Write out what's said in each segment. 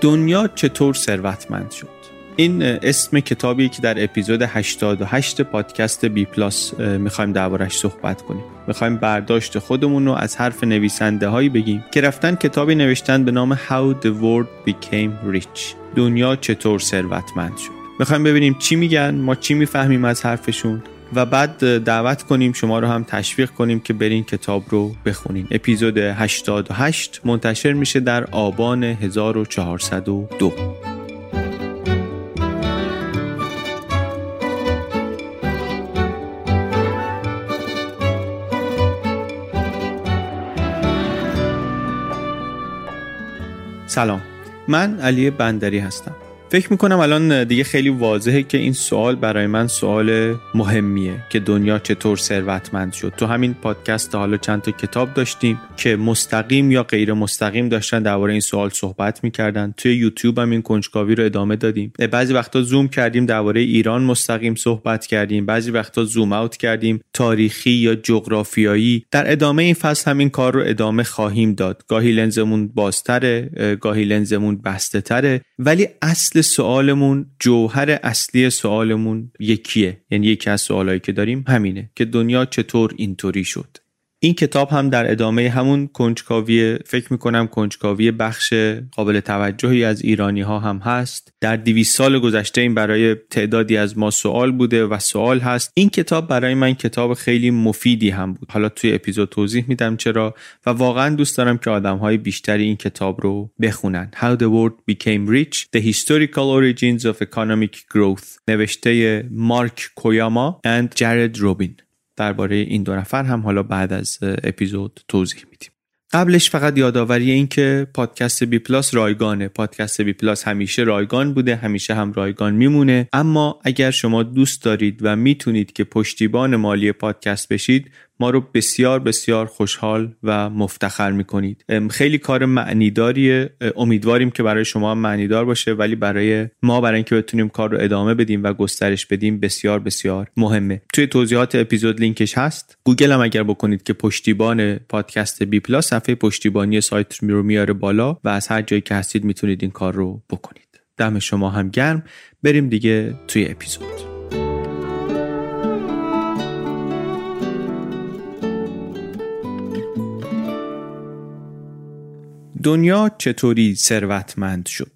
دنیا چطور ثروتمند شد. این اسم کتابی که در اپیزود 88 پادکست بی پلاس می‌خوایم دربارش صحبت کنیم. می‌خوایم برداشت خودمون رو از حرف نویسنده هایی بگیم که رفتن کتابی نوشتن به نام How the World Became Rich. دنیا چطور ثروتمند شد. می‌خوایم ببینیم چی میگن ما چی می‌فهمیم از حرفشون. و بعد دعوت کنیم شما رو هم تشویق کنیم که برین کتاب رو بخونین. اپیزود 88 منتشر میشه در آبان 1402 سلام. من علی بندری هستم. فکر می‌کنم الان دیگه خیلی واضحه که این سوال برای من سوال مهمیه که دنیا چطور ثروتمند شد. تو همین پادکست حالا چند تا کتاب داشتیم که مستقیم یا غیر مستقیم داشتن درباره این سوال صحبت می‌کردن. توی یوتیوب هم این کنجکاوی رو ادامه دادیم. بعضی وقتا زوم کردیم درباره ایران مستقیم صحبت کردیم. بعضی وقتا زوم اوت کردیم. تاریخی یا جغرافیایی. در ادامه این فصل همین کار رو ادامه خواهیم داد. گاهی لنزمون بازتره گاهی لنزمون بسته تره ولی اصل سوالمون جوهر اصلی سوالمون یکیه. یعنی یکی از سوالایی که داریم همینه که دنیا چطور اینطوری شد. این کتاب هم در ادامه همون کنجکاوی فکر می‌کنم کنجکاوی بخش قابل توجهی از ایرانی ها هم هست. در دیویس سال گذشته این برای تعدادی از ما سوال بوده و سوال هست. این کتاب برای من کتاب خیلی مفیدی هم بود. حالا توی اپیزود توضیح میدم چرا و واقعا دوست دارم که آدم های بیشتری این کتاب رو بخونن. How the World Became Rich The Historical Origins of Economic Growth. نوشته مارک کویاما and جرد روبین درباره این دو نفر هم حالا بعد از اپیزود توضیح میدیم. قبلش فقط یادآوری این که پادکست بی پلاس رایگانه. پادکست بی پلاس همیشه رایگان بوده همیشه هم رایگان میمونه. اما اگر شما دوست دارید و می‌تونید که پشتیبان مالی پادکست بشید ما رو بسیار بسیار خوشحال و مفتخر می‌کنید. خیلی کار معنیداریه. امیدواریم که برای شما معنیدار باشه ولی برای ما برای اینکه بتونیم کار رو ادامه بدیم و گسترش بدیم بسیار بسیار مهمه. توی توضیحات اپیزود لینکش هست. گوگل هم اگر بکنید که پشتیبان پادکست بی پلاس صفحه پشتیبانی سایت رو میاره بالا و از هر جایی که هستید می‌تونید این کار رو بکنید. دم شما هم گرم. بریم دیگه توی اپیزود. دنیا چطوری ثروتمند شد؟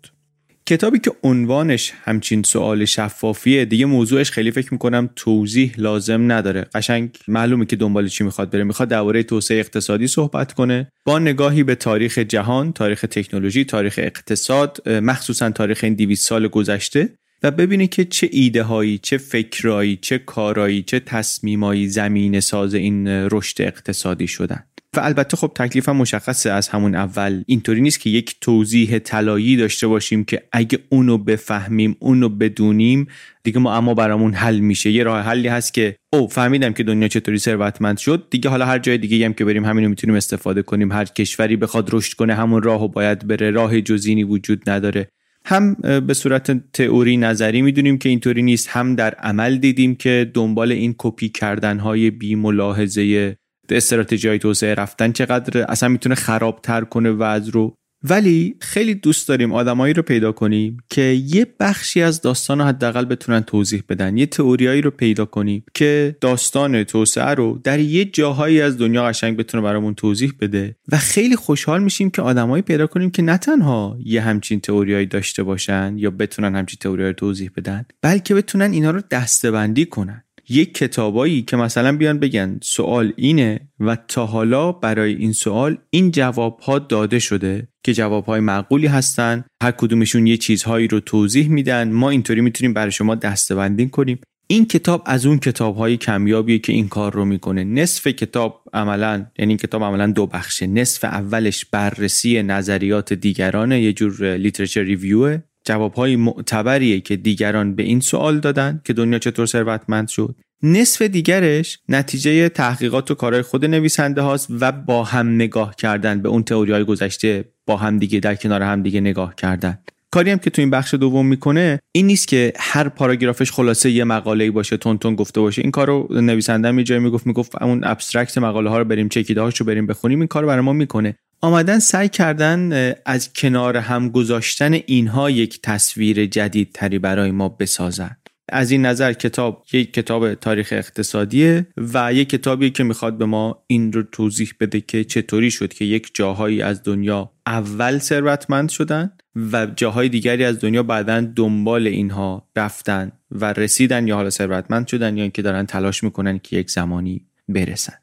کتابی که عنوانش همچین سوال شفافیه دیگه موضوعش خیلی فکر می‌کنم توضیح لازم نداره. قشنگ معلومه که دنبال چی می‌خواد بره. می‌خواد درباره توسعه اقتصادی صحبت کنه. با نگاهی به تاریخ جهان تاریخ تکنولوژی تاریخ اقتصاد مخصوصا تاریخ این 200 سال گذشته و ببینه که چه ایده هایی چه فکرایی چه کارایی چه تصمیمایی زمین ساز این رشد اقتصادی شدن. و البته خب تکلیف هم مشخصه از همون اول. اینطوری نیست که یک توضیح طلایی داشته باشیم که اگه اونو بفهمیم اونو بدونیم دیگه ما اما برامون حل میشه. یه راه حلی هست که او فهمیدم که دنیا چطوری ثروتمند شد. دیگه حالا هر جای دیگه هم که بریم همینو می‌تونیم استفاده کنیم. هر کشوری بخواد رشد کنه همون راهو باید بره. راه جزینی وجود نداره. هم به صورت تئوری نظری می‌دونیم که اینطوری نیست. هم در عمل دیدیم که دنبال این کپی کردن های بی ملاحظه استراتژی های توسعه رفتن چقدر اصلا می‌تونه خرابتر کنه وضع رو. ولی خیلی دوست داریم آدمایی رو پیدا کنیم که یه بخشی از داستان رو حداقل بتونن توضیح بدن. یه تئوریایی رو پیدا کنیم که داستان توسعه رو در یه جاهایی از دنیا قشنگ بتونه برامون توضیح بده و خیلی خوشحال میشیم که آدمایی پیدا کنیم که نه تنها یه همچین تئوریایی داشته باشن یا بتونن همچین تئوریایی رو توضیح بدن بلکه بتونن اینا رو دستبندی کنن. یک کتابایی که مثلا بیان بگن سوال اینه و تا حالا برای این سوال این جواب ها داده شده که جواب های معقولی هستن هر کدومشون یه چیزهایی رو توضیح میدن ما اینطوری می‌تونیم برای شما دستبندی کنیم. این کتاب از اون کتاب های کمیابیه که این کار رو می‌کنه. نصف کتاب عملا یعنی این کتاب عملا دو بخشه. نصف اولش بررسی نظریات دیگرانه یه جور لیترچر ریویوه جوابهای معتبریه که دیگران به این سوال دادن که دنیا چطور ثروتمند شد. نصف دیگرش نتیجه تحقیقات و کارهای خود نویسنده هاست و با هم نگاه کردن به اون تئوری های گذشته با هم دیگه در کنار هم دیگه نگاه کردن. کاری هم که تو این بخش دوم می‌کنه این نیست که هر پاراگرافش خلاصه یه مقاله باشه تون تون گفته باشه. این کارو نویسنده می جای می‌گفت می‌گفت اون ابسترکت مقاله ها رو بریم چکیده هاشو بریم بخونیم این کارو برای ما می‌کنه. آمدن سعی کردن از کنار هم گذاشتن اینها یک تصویر جدید تری برای ما بسازن. از این نظر کتاب یک کتاب تاریخ اقتصادیه و یک کتابی که می‌خواد به ما این رو توضیح بده که چطوری شد که یک جاهایی از دنیا اول ثروتمند شدن و جاهای دیگری از دنیا بعدا دنبال اینها رفتن و رسیدن یا حالا ثروتمند شدن یا اینکه دارن تلاش می‌کنن که یک زمانی برسن.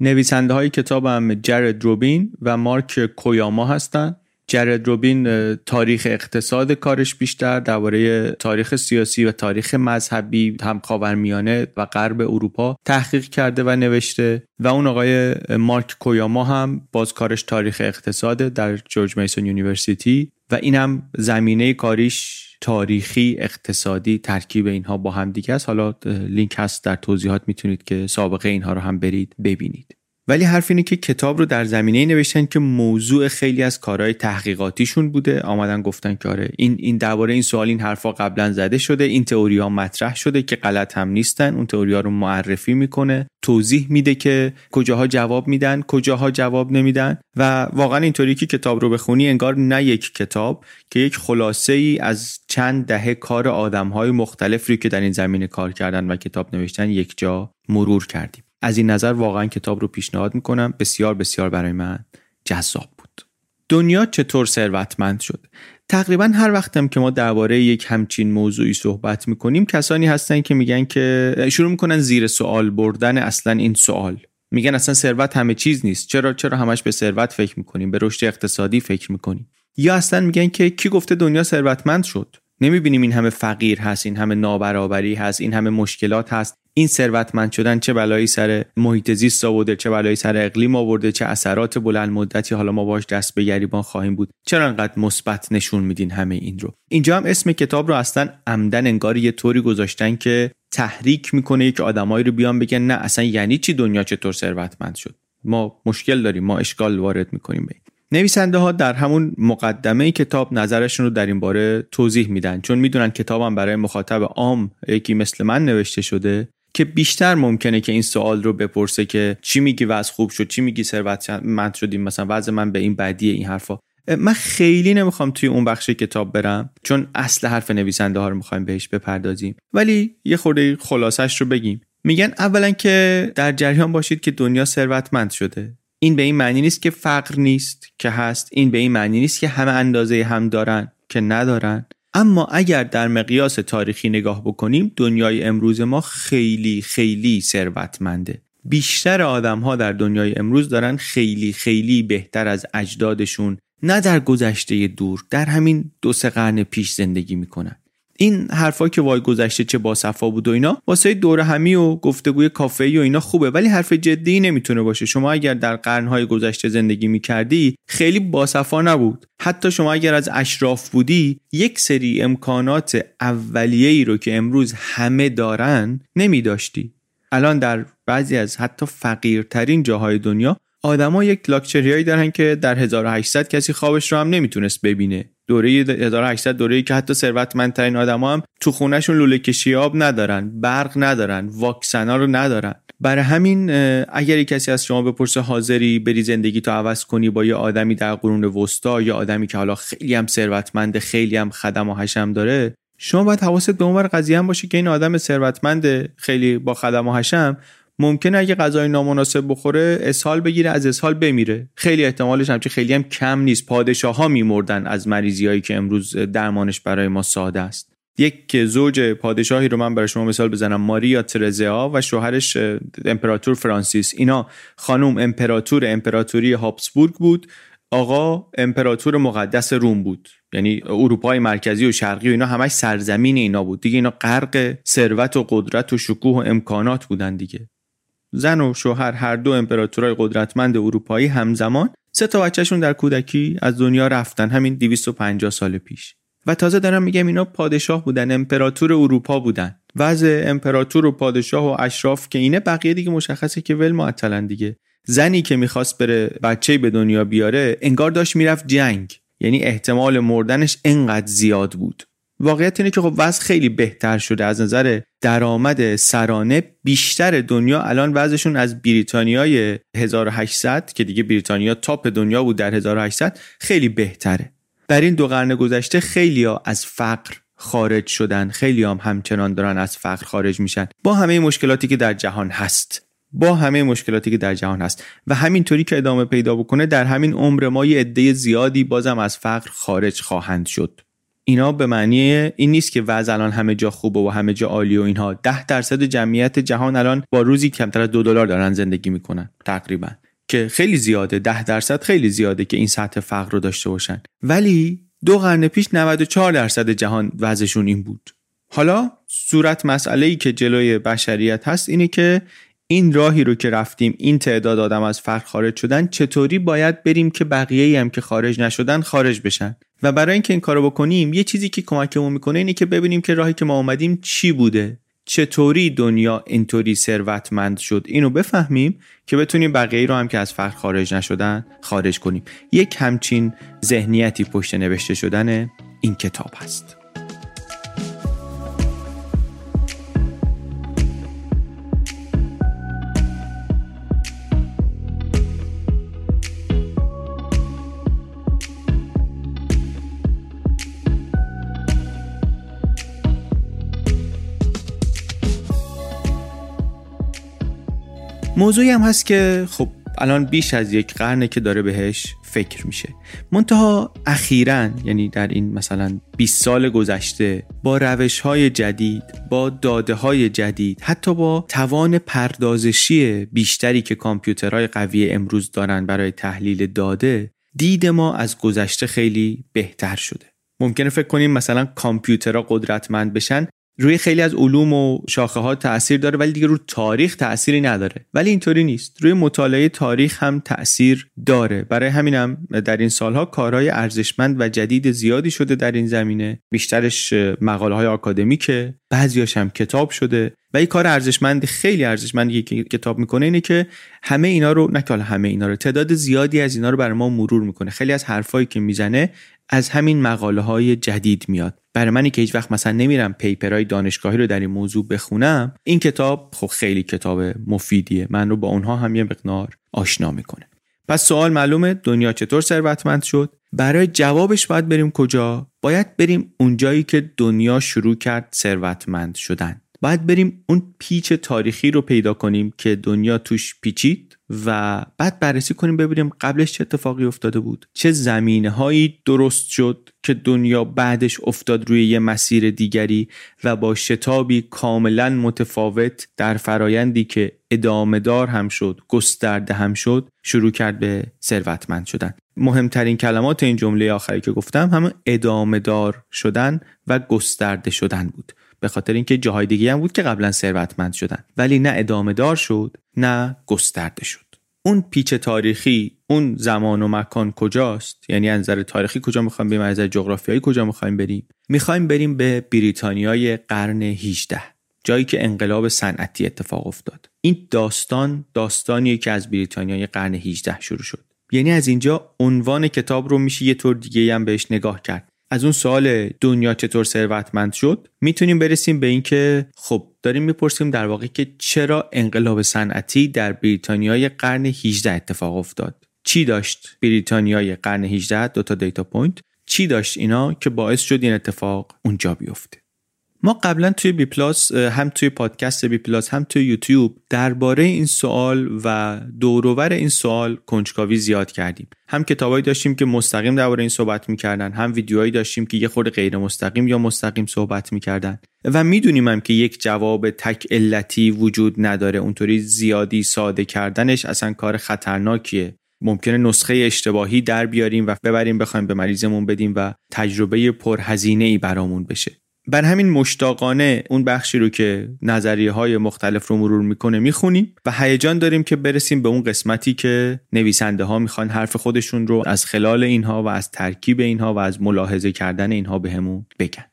نویسنده های کتاب هم جرد روبین و مارک کویاما هستند جرد روبین تاریخ اقتصاد کارش بیشتر درباره تاریخ سیاسی و تاریخ مذهبی هم خاورمیانه و غرب اروپا تحقیق کرده و نوشته و اون آقای مارک کویاما هم باز کارش تاریخ اقتصاد در George Mason University و این هم زمینه کاریش تاریخی اقتصادی ترکیب اینها با هم دیگه است. حالا لینک هست در توضیحات می‌تونید که سابقه اینها رو هم برید ببینید. ولی حرف اینه که کتاب رو در زمینه نوشتن که موضوع خیلی از کارهای تحقیقاتیشون بوده. آمدن گفتن که آره این این درباره این سوال این حرفا قبلا زده شده. این تئوری ها مطرح شده که غلط هم نیستن. اون تئوری ها رو معرفی می‌کنه. توضیح میده که کجاها جواب میدن کجاها جواب نمیدن. و واقعا اینطوری که کتاب رو بخونی انگار نه یک کتاب که یک خلاصه ای از چند دهه کار آدم های مختلفی که در این زمینه کار کردن و کتاب نوشتن یک جا مرور کردیم. از این نظر واقعا کتاب رو پیشنهاد می‌کنم. بسیار بسیار برای من جذاب بود. دنیا چطور ثروتمند شد؟ تقریبا هر وقتم که ما درباره یک همچین موضوعی صحبت می‌کنیم کسانی هستن که میگن که شروع می‌کنن زیر سوال بردن اصلا این سوال. میگن اصلا ثروت همه چیز نیست. چرا چرا همش به ثروت فکر می‌کنیم؟ به رشد اقتصادی فکر می‌کنیم. یا اصلا میگن که کی گفته دنیا ثروتمند شد؟ نمی‌بینیم این همه فقیر هست این همه نابرابری هست این همه مشکلات هست. این ثروتمند شدن چه بلایی سر محیط زیست آورده چه بلایی سر اقلیم آورده چه اثرات بلند مدتی حالا ما باش دست به گریبان خواهیم بود. چرا انقدر مثبت نشون میدین همه این رو؟ اینجا هم اسم کتاب رو اصلا عمدن انگار یه طوری گذاشتن که تحریک می‌کنه که آدمایی رو بیان بگن نه اصلا یعنی چی دنیا چطور ثروتمند شد؟ ما مشکل داریم ما اشکال وارد می‌کنیم به نویسنده ها در همون مقدمه کتاب نظرشون رو در این باره توضیح میدن. چون می‌دونن کتابم برای مخاطب عام یکی مثل من نوشته شده. که بیشتر ممکنه که این سوال رو بپرسه که چی میگی وضع خوب شد چی میگی ثروتمند شدیم مثلا وضع من به این بدیه این حرفا. من خیلی نمی‌خوام توی اون بخش کتاب برم چون اصل حرف نویسنده ها رو می‌خوایم بهش بپردازیم. ولی یه خورده خلاصش رو بگیم. میگن اولا که در جریان باشید که دنیا ثروتمند شده. این به این معنی نیست که فقر نیست که هست این به این معنی نیست که همه اندازه هم دارن که ندارن. اما اگر در مقیاس تاریخی نگاه بکنیم دنیای امروز ما خیلی خیلی ثروتمنده. بیشتر آدم ها در دنیای امروز دارن خیلی خیلی بهتر از اجدادشون نه در گذشته دور در همین دو سه قرن پیش زندگی می‌کنن. این حرفا که وای گذشته چه باصفا بود و اینا واسه دور همی و گفتگوی کافه و اینا خوبه ولی حرف جدی نمی‌تونه باشه. شما اگر در قرنهای گذشته زندگی می‌کردی خیلی باصفا نبود. حتی شما اگر از اشراف بودی یک سری امکانات اولیه ای رو که امروز همه دارن نمیداشتی. الان در بعضی از حتی فقیرترین جاهای دنیا آدما یک لاکچریایی دارن که در 1800 کسی خوابش رو هم نمی‌تونست ببینه. دوره 1800 دوره که حتی ثروتمندترین آدما هم تو خونهشون لوله کشی آب ندارن برق ندارن واکسنا رو ندارن. برای همین اگر کسی از شما بپرسه حاضری بری زندگی تو عوض کنی با یه آدمی در قرون وسطا یا آدمی که حالا خیلی هم ثروتمند خیلی هم خدم و حشم داره شما باید حواست به اون قضیه هم باشه که این آدم ثروتمند خیلی با خدم و حشم ممکنه اگه غذای نامناسب بخوره اسهال بگیره از اسهال بمیره. خیلی احتمالش همچه خیلی هم کم نیست. پادشاه ها میمردن از مریضی هایی که امروز درمانش برای ما ساده است. یک زوج پادشاهی رو من برای شما مثال بزنم ماریا ترزیا و شوهرش امپراتور فرانسیس. اینا خانم امپراتور امپراتوری هابسبورگ بود. آقا امپراتور مقدس روم بود. یعنی اروپای مرکزی و شرقی و اینا همش سرزمین اینا بود. دیگه اینا غرق ثروت و قدرت و شکوه و امکانات بودن دیگه. زن و شوهر هر دو امپراتورای قدرتمند اروپایی همزمان سه تا بچهشون در کودکی از دنیا رفتن همین 250 سال پیش. و تازه دارم میگم اینا پادشاه بودن امپراتور اروپا بودن. وضع امپراتور و پادشاه و اشراف که اینه بقیه دیگه مشخصه که ول معطلن دیگه. زنی که می‌خواست بره بچه به دنیا بیاره انگار داشت می‌رفت جنگ. یعنی احتمال مردنش انقدر زیاد بود. واقعیت اینه که خب وضع خیلی بهتر شده. از نظر درآمد سرانه بیشتر دنیا الان وضعشون از بریتانیای 1800 که دیگه بریتانیا تاپ دنیا بود در 1800 خیلی بهتره. در این دو قرن گذشته خیلی ها از فقر خارج شدن. خیلی هم همچنان دارن از فقر خارج میشن. با همه مشکلاتی که در جهان هست. با همه مشکلاتی که در جهان هست. و همینطوری که ادامه پیدا بکنه در همین عمر ما یه عده زیادی بازم از فقر خارج خواهند شد. اینا به معنی این نیست که وضع الان همه جا خوبه و همه جا عالی و اینها. ده درصد جمعیت جهان الان با روزی کمتر از دو دلار دارن زندگی می‌کنن تقریبا. که خیلی زیاده. ده درصد خیلی زیاده که این سطح فقر رو داشته باشن. ولی دو قرن پیش 94 درصد جهان وضعشون این بود. حالا صورت مسئله ای که جلوی بشریت هست اینه که این راهی رو که رفتیم این تعداد آدم از فقر خارج شدن چطوری باید بریم که بقیه هم که خارج نشدن خارج بشن؟ و برای اینکه این کارو بکنیم یه چیزی که کمکمون می‌کنه اینه که ببینیم که راهی که ما اومدیم چی بوده. چطوری دنیا اینطوری ثروتمند شد؟ اینو بفهمیم که بتونیم بقیه رو هم که از فقر خارج نشدن خارج کنیم. یک همچین ذهنیتی پشت نوشته شدن این کتاب هست. موضوعی هم هست که خب الان بیش از یک قرنه که داره بهش فکر میشه. منتها اخیرا یعنی در این مثلا 20 سال گذشته با روش های جدید با داده های جدید حتی با توان پردازشی بیشتری که کامپیوترهای قوی امروز دارن برای تحلیل داده دید ما از گذشته خیلی بهتر شده. ممکنه فکر کنیم مثلا کامپیوترها قدرتمند بشن روی خیلی از علوم و شاخه ها تاثیر داره ولی دیگه رو تاریخ تأثیری نداره. ولی اینطوری نیست. روی مطالعه تاریخ هم تاثیر داره. برای همینم هم در این سالها کارهای ارزشمند و جدید زیادی شده در این زمینه. بیشترش مقاله های آکادمیکه. بعضیاش هم کتاب شده. و این کار ارزشمند خیلی ارزشمندی که کتاب می‌کنه اینه که همه اینا رو نه همه اینا رو تعداد زیادی از اینا رو برای ما مرور می‌کنه. خیلی از حرفایی که می‌زنه از همین مقاله های جدید میاد. برای منی که هیچ وقت مثلا نمیرم پیپرهای دانشگاهی رو در این موضوع بخونم این کتاب خب خیلی کتاب مفیدیه. من رو با اونها هم یه مقدار آشنا می‌کنه. پس سوال معلومه دنیا چطور ثروتمند شد؟ برای جوابش باید بریم کجا؟ باید بریم اونجایی که دنیا شروع کرد ثروتمند شدن. باید بریم اون پیچ تاریخی رو پیدا کنیم که دنیا توش پیچید؟ و بعد بررسی کنیم ببینیم قبلش چه اتفاقی افتاده بود. چه زمینه هایی درست شد که دنیا بعدش افتاد روی یه مسیر دیگری و با شتابی کاملا متفاوت در فرایندی که ادامه دار هم شد گسترده هم شد شروع کرد به ثروتمند شدن. مهمترین کلمات این جمله آخری که گفتم همه ادامه دار شدن و گسترده شدن بود. به خاطر اینکه جاهای دیگه هم بود که قبلا ثروتمند شدن. ولی نه ادامه دار شد نه گسترده شد. اون پیچ تاریخی اون زمان و مکان کجاست؟ یعنی از نظر تاریخی کجا می‌خوایم بریم؟ از نظر جغرافیایی کجا می‌خوایم بریم؟ می‌خوایم بریم به بریتانیای قرن 18 جایی که انقلاب صنعتی اتفاق افتاد. این داستان داستانیه که از بریتانیای قرن 18 شروع شد. یعنی از اینجا عنوان کتاب رو میشه یه طور دیگه هم بهش نگاه کرد. از اون سوال دنیا چطور ثروتمند شد می‌تونیم برسیم به اینکه خب داریم می‌پرسیم در واقع که چرا انقلاب صنعتی در بریتانیای قرن 18 اتفاق افتاد؟ چی داشت بریتانیای قرن 18 دو تا data point. چی داشت اینا که باعث شد این اتفاق اونجا بیفته؟ ما قبلا توی بی پلاس هم توی پادکست بی پلاس هم توی یوتیوب درباره این سوال و دوروور این سوال کنجکاوی زیاد کردیم. هم کتابایی داشتیم که مستقیم درباره این صحبت می‌کردن هم ویدیوهایی داشتیم که یه خورده غیر مستقیم یا مستقیم صحبت می‌کردن. و می‌دونیم هم که یک جواب تک علتی وجود نداره. اونطوری زیادی ساده کردنش اصلا کار خطرناکیه. ممکنه نسخه اشتباهی در بیاریم و ببریم بخوایم به مریضمون بدیم و تجربه پرهزینه ای برامون بشه. بر همین مشتاقانه اون بخشی رو که نظریه های مختلف رو مرور می‌کنه می‌خونیم و هیجان داریم که برسیم به اون قسمتی که نویسنده ها می‌خوان حرف خودشون رو از خلال اینها و از ترکیب اینها و از ملاحظه کردن اینها بهمون به بگن.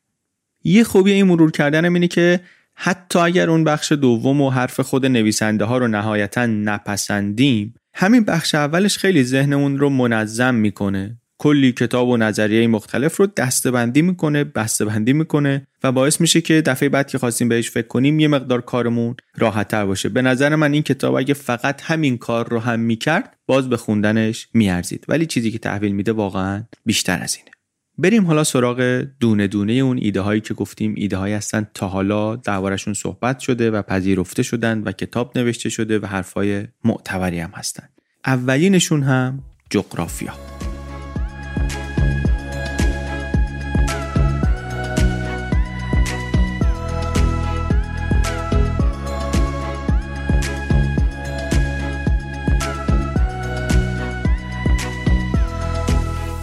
یه خوبی این مرور کردن اینه که حتی اگر اون بخش دوم و حرف خود نویسنده ها رو نهایتا نپسندیم همین بخش اولش خیلی ذهنمون رو منظم می‌کنه. کلی کتاب و نظریه مختلف رو دستبندی می‌کنه بسته‌بندی می‌کنه و باعث میشه که دفعه بعد که خواستیم بهش فکر کنیم یه مقدار کارمون راحت تر باشه. به نظر من این کتاب اگه فقط همین کار رو هم می‌کرد باز به خوندنش میارزید. ولی چیزی که تحویل میده واقعا بیشتر از اینه. بریم حالا سراغ دونه دونه اون ایده هایی که گفتیم. ایده هایی هستن تا حالا دربارشون صحبت شده و پذیرفته شدن و کتاب نوشته شده و حرفای معتبری هم هستن. اولینشون هم جغرافیا.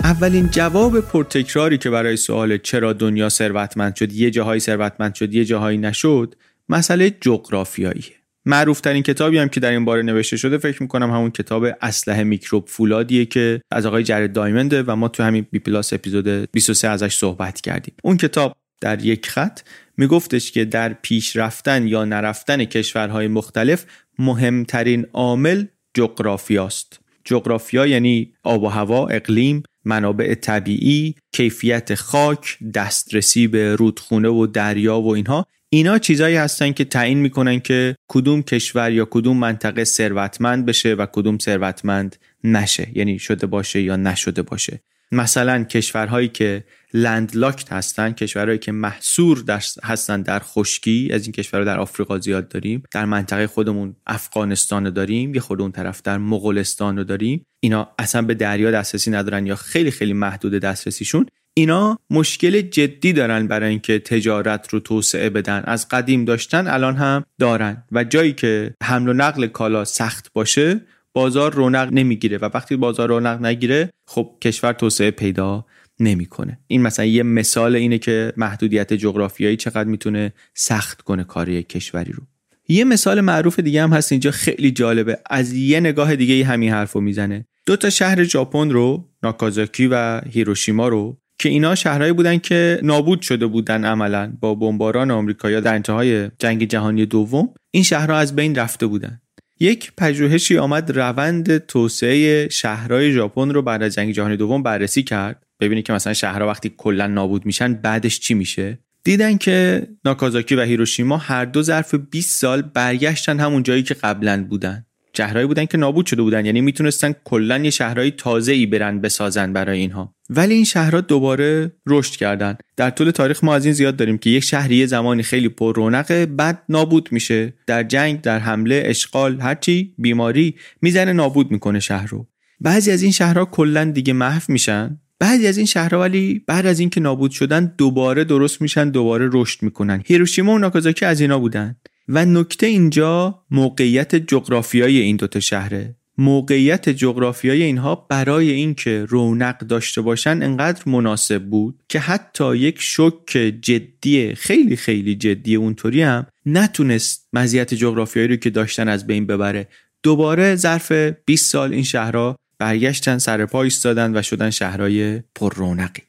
اولین جواب پرتکراری که برای سوال چرا دنیا ثروتمند شد یه جاهایی ثروتمند شد یه جاهایی نشد مسئله جغرافیایی معروف ترین کتابی هم که در این باره نوشته شده فکر می‌کنم همون کتاب اسلحه میکروب فولادیه که از آقای جرد دایمنده و ما تو همین بی پلاس اپیزود 23 ازش صحبت کردیم. اون کتاب در یک خط میگفتش که در پیش رفتن یا نرفتن کشورهای مختلف مهمترین عامل جغرافیاست. جغرافیا یعنی آب و هوا اقلیم منابع طبیعی کیفیت خاک دسترسی به رودخونه و دریا و اینها. اینا چیزایی هستن که تعیین می‌کنن که کدوم کشور یا کدوم منطقه ثروتمند بشه و کدوم ثروتمند نشه. یعنی شده باشه یا نشده باشه. مثلا کشورهایی که لندلاکت هستن کشورهایی که محصور هستن در خشکی از این کشورها در آفریقا زیاد داریم در منطقه خودمون افغانستان رو داریم یه خود اون طرف در مغولستان رو داریم. اینا اصلا به دریا دسترسی ندارن یا خیلی خیلی محدود دسترسیشون. اینا مشکل جدی دارن برای اینکه تجارت رو توسعه بدن. از قدیم داشتن الان هم دارن. و جایی که حمل و نقل کالا سخت باشه بازار رونق نمی‌گیره و وقتی بازار رونق نگیره خب کشور توسعه پیدا نمی‌کنه. این مثلا یه مثال اینه که محدودیت جغرافیایی چقدر می‌تونه سخت کنه کار یک کشوری رو. یه مثال معروف دیگه هم هست اینجا خیلی جالبه. از یه نگاه دیگه همین حرفو می‌زنه. دو تا شهر ژاپن رو ناکازاکی و هیروشیما رو که اینا شهرهایی بودن که نابود شده بودن عملا با بمباران آمریکا در انتهای جنگ جهانی دوم این شهرها از بین رفته بودن. یک پژوهشی آمد روند توسعه شهرهای ژاپن رو بعد از جنگ جهانی دوم بررسی کرد. ببینید که مثلا شهرها وقتی کلا نابود میشن بعدش چی میشه؟ دیدن که ناکازاکی و هیروشیما هر دو ظرف 20 سال برگشتن همون جایی که قبلا بودن. شهرهایی بودن که نابود شده بودن. یعنی می‌تونستن کلا یه شهرهای تازه ای برن بسازن برای اینها. ولی این شهرها دوباره رشد کردن. در طول تاریخ ما از این زیاد داریم که یک شهری زمانی خیلی پر رونقه بعد نابود میشه. در جنگ در حمله اشغال هرچی بیماری می‌زنه نابود می‌کنه شهر رو. بعضی از این شهرها کلا دیگه محو میشن. بعضی از این شهرها ولی بعد از اینکه نابود شدن دوباره درست میشن دوباره رشد می‌کنن. هیروشیما و ناکازاکی از اینا بودن. و نکته اینجا موقعیت جغرافیایی این دوتا شهره. موقعیت جغرافیایی اینها برای اینکه رونق داشته باشن انقدر مناسب بود که حتی یک شک جدی خیلی خیلی جدی اونطوری هم نتونست مزیت جغرافیایی رو که داشتن از بین ببره. دوباره ظرف 20 سال این شهرها برگشتن سر پا ایستادن و شدن شهرهای پر رونقی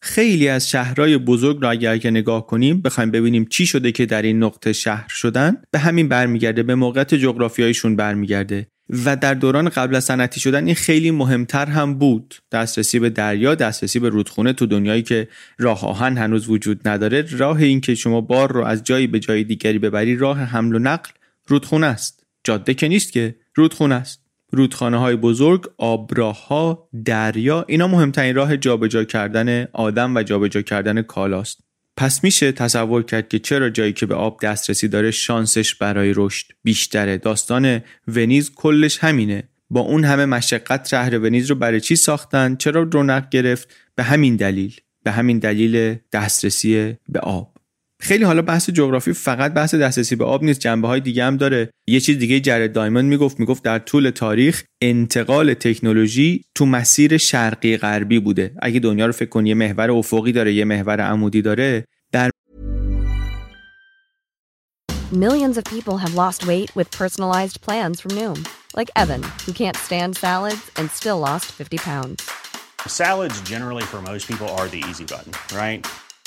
خیلی از شهرهای بزرگ را اگر که نگاه کنیم بخوایم ببینیم چی شده که در این نقطه شهر شدن به همین برمیگرده به موقعیت جغرافیاییشون برمیگرده. و در دوران قبل از صنعتی شدن این خیلی مهمتر هم بود. دسترسی به دریا دسترسی به رودخونه تو دنیایی که راه آهن هنوز وجود نداره. راه این که شما بار رو از جایی به جای دیگری ببری راه حمل و نقل رودخونه است. جاده که نیست که رودخونه است. رودخانه های بزرگ، آبراه ها، دریا اینا مهمترین راه جابجا کردن آدم و جابجا کردن کالاست. پس میشه تصور کرد که چرا جایی که به آب دسترسی داره شانسش برای رشد بیشتره. داستان ونیز کلش همینه. با اون همه مشقت شهر ونیز رو برای چی ساختن؟ چرا رونق گرفت؟ به همین دلیل. به همین دلیل دسترسی به آب. خیلی حالا بحث جغرافی فقط بحث دسترسی به آب نیست جنبه های دیگه هم داره. یه چیز دیگه جرد دایموند می‌گفت می‌گفت در طول تاریخ انتقال تکنولوژی تو مسیر شرقی غربی بوده. اگه دنیا رو فکر کنی یه محور افقی داره یه محور عمودی داره. در Millions of people have lost weight with personalized plans from Noom. Like Evan who can't stand salads and still lost 50 pounds. Salads generally for most people are the easy button right?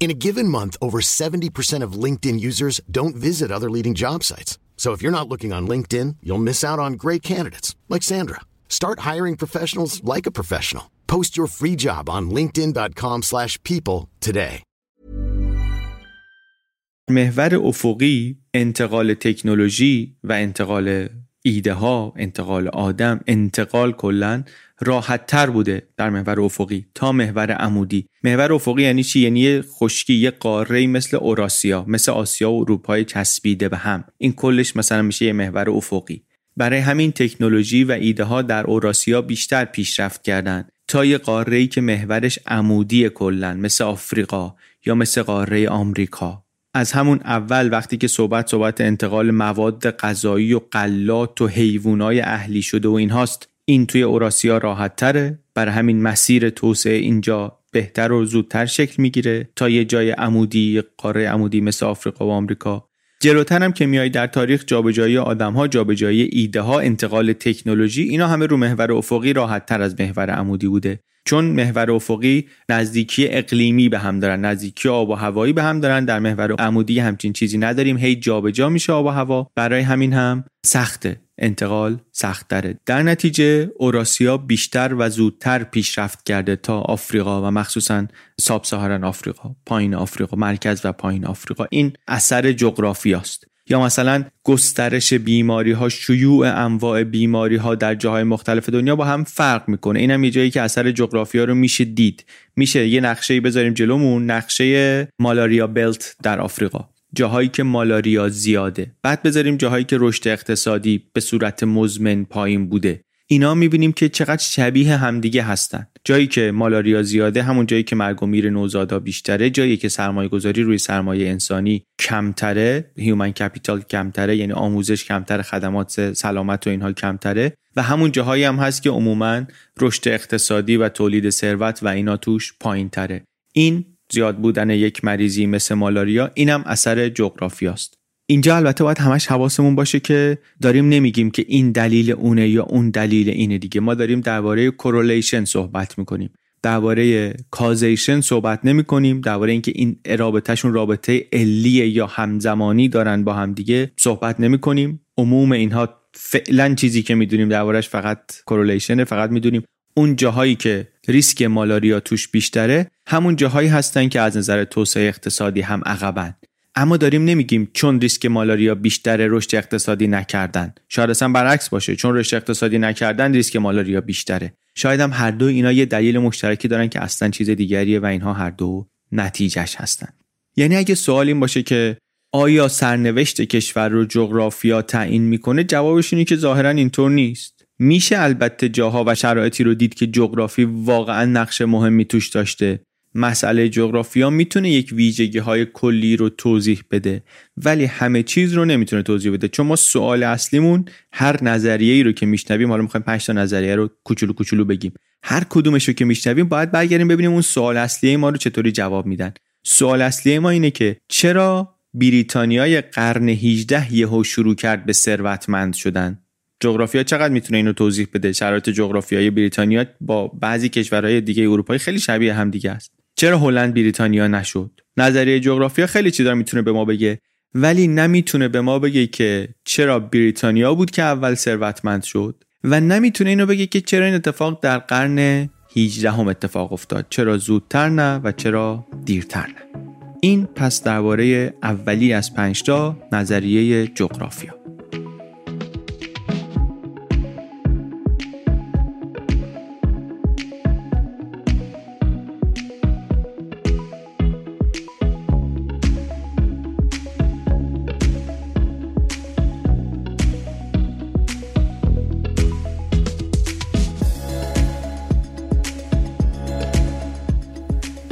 In a given month, over 70% of LinkedIn users don't visit other leading job sites. So if you're not looking on LinkedIn, you'll miss out on great candidates like Sandra. Start hiring professionals like a professional. Post your free job on linkedin.com/people slash people today. محور افقی انتقال تکنولوژی و انتقال ایده ها انتقال آدم انتقال کلا راحت تر بوده در محور افقی تا محور عمودی. محور افقی یعنی چی؟ یعنی خشکی یه قاره مثل اوراسیا مثل آسیا و اروپای چسبیده به هم. این کلش مثلا میشه یه محور افقی. برای همین تکنولوژی و ایده ها در اوراسیا بیشتر پیشرفت کردند تا یه قاره که محورش عمودی کلا مثل آفریقا یا مثل قاره آمریکا. از همون اول وقتی که صحبت صحبت انتقال مواد غذایی و قلات و حیوانای اهلی شده و این هاست این توی اوراسیا راحت تره برای همین مسیر توسعه اینجا بهتر و زودتر شکل می‌گیره تا یه جای عمودی قاره عمودی مثل آفریقا و آمریکا. جلوتر هم که میای در تاریخ جابجایی آدم ها جابجایی ایده ها انتقال تکنولوژی اینا همه رو محور افقی راحت تر از محور عمودی بوده. چون محور افقی نزدیکی اقلیمی به هم دارن نزدیکی آب و هوایی به هم دارن در محور عمودی همچین چیزی نداریم. هی جابجا میشه آب و هوا. برای همین هم سخته انتقال سخت داره. در نتیجه اوراسیا بیشتر و زودتر پیشرفت کرده تا آفریقا و مخصوصا ساب آفریقا پایین آفریقا مرکز و پایین آفریقا. این اثر جغرافیاست. یا مثلا گسترش بیماری ها شیوع انواع بیماری ها در جاهای مختلف دنیا با هم فرق می‌کنه. اینم یه جایی که اثر جغرافیا رو میشه دید. میشه یه نقشه بذاریم جلومون نقشه مالاریا بلت در آفریقا. جاهایی که مالاریا زیاده. بعد بذاریم جاهایی که رشد اقتصادی به صورت مزمن پایین بوده. اینا می‌بینیم که چقدر شبیه همدیگه هستن. جایی که مالاریا زیاده همون جایی که مرگ و میر نوزادا بیشتره جایی که سرمایه گذاری روی سرمایه انسانی کمتره هیومن کپیتال کمتره یعنی آموزش کمتره خدمات سلامت و اینها کمتره. و همون جاهایی هم هست که عموما رشد اقتصادی و تولید ثروت و اینا توش پایین تره این زیاد بودن یک مریضی مثل مالاریا اینم اثر جغرافیاست. اینجا البته باید همش حواسمون باشه که داریم نمیگیم که این دلیل اونه یا اون دلیل اینه دیگه. ما داریم درباره کورلیشن صحبت می‌کنیم. درباره کازیشن صحبت نمی کنیم درباره اینکه این رابطهشون رابطه علیه یا همزمانی دارن با هم دیگه صحبت نمی کنیم عموم اینها فعلا چیزی که می‌دونیم دربارهش فقط کورلیشنه فقط می‌دونیم اون جاهایی که ریسک مالاریا توش بیشتره همون جاهایی هستن که از نظر توسعه اقتصادی هم عقبن. اما داریم نمیگیم چون ریسک مالاریا بیشتره رشد اقتصادی نکردن. شاید اصلا برعکس باشه. چون رشد اقتصادی نکردن ریسک مالاریا بیشتره. شاید هم هر دو اینا یه دلیل مشترکی دارن که اصلا چیز دیگریه و اینها هر دو نتیجهش هستن. یعنی اگه سوال این باشه که آیا سرنوشت کشور رو جغرافیا تعیین می‌کنه جوابش اینه که ظاهرا اینطور نیست. میشه البته جاها و شرایطی رو دید که جغرافی واقعا نقش مهمی توش داشته. مسئله جغرافیا می‌تونه یک ویژگی های کلی رو توضیح بده ولی همه چیز رو نمی‌تونه توضیح بده. چون ما سوال اصلیمون هر نظریه ای رو که میشنویم حالا می‌خوایم 5 تا نظریه رو کوچولو کوچولو بگیم. هر کدومش رو که میشنویم باید برگردیم ببینیم اون سوال اصلی ما رو چطوری جواب میدن. سوال اصلی ما اینه که چرا بریتانیای قرن 18 یهو شروع کرد به ثروتمند شدن؟ جغرافیا چقدر می‌تونه اینو توضیح بده؟ شرایط جغرافیایی بریتانیا با بعضی کشورهای دیگه اروپایی خیلی شبیه هم دیگه است. چرا هلند بریتانیا نشد؟ نظریه جغرافیا خیلی چیزا می‌تونه به ما بگه ولی نمی‌تونه به ما بگه که چرا بریتانیا بود که اول ثروتمند شد و نمی‌تونه اینو بگه که چرا این اتفاق در قرن 18 هم اتفاق افتاد. چرا زودتر نه و چرا دیرتر نه. این پس درباره اولی از پنجتا نظریه جغرافیا.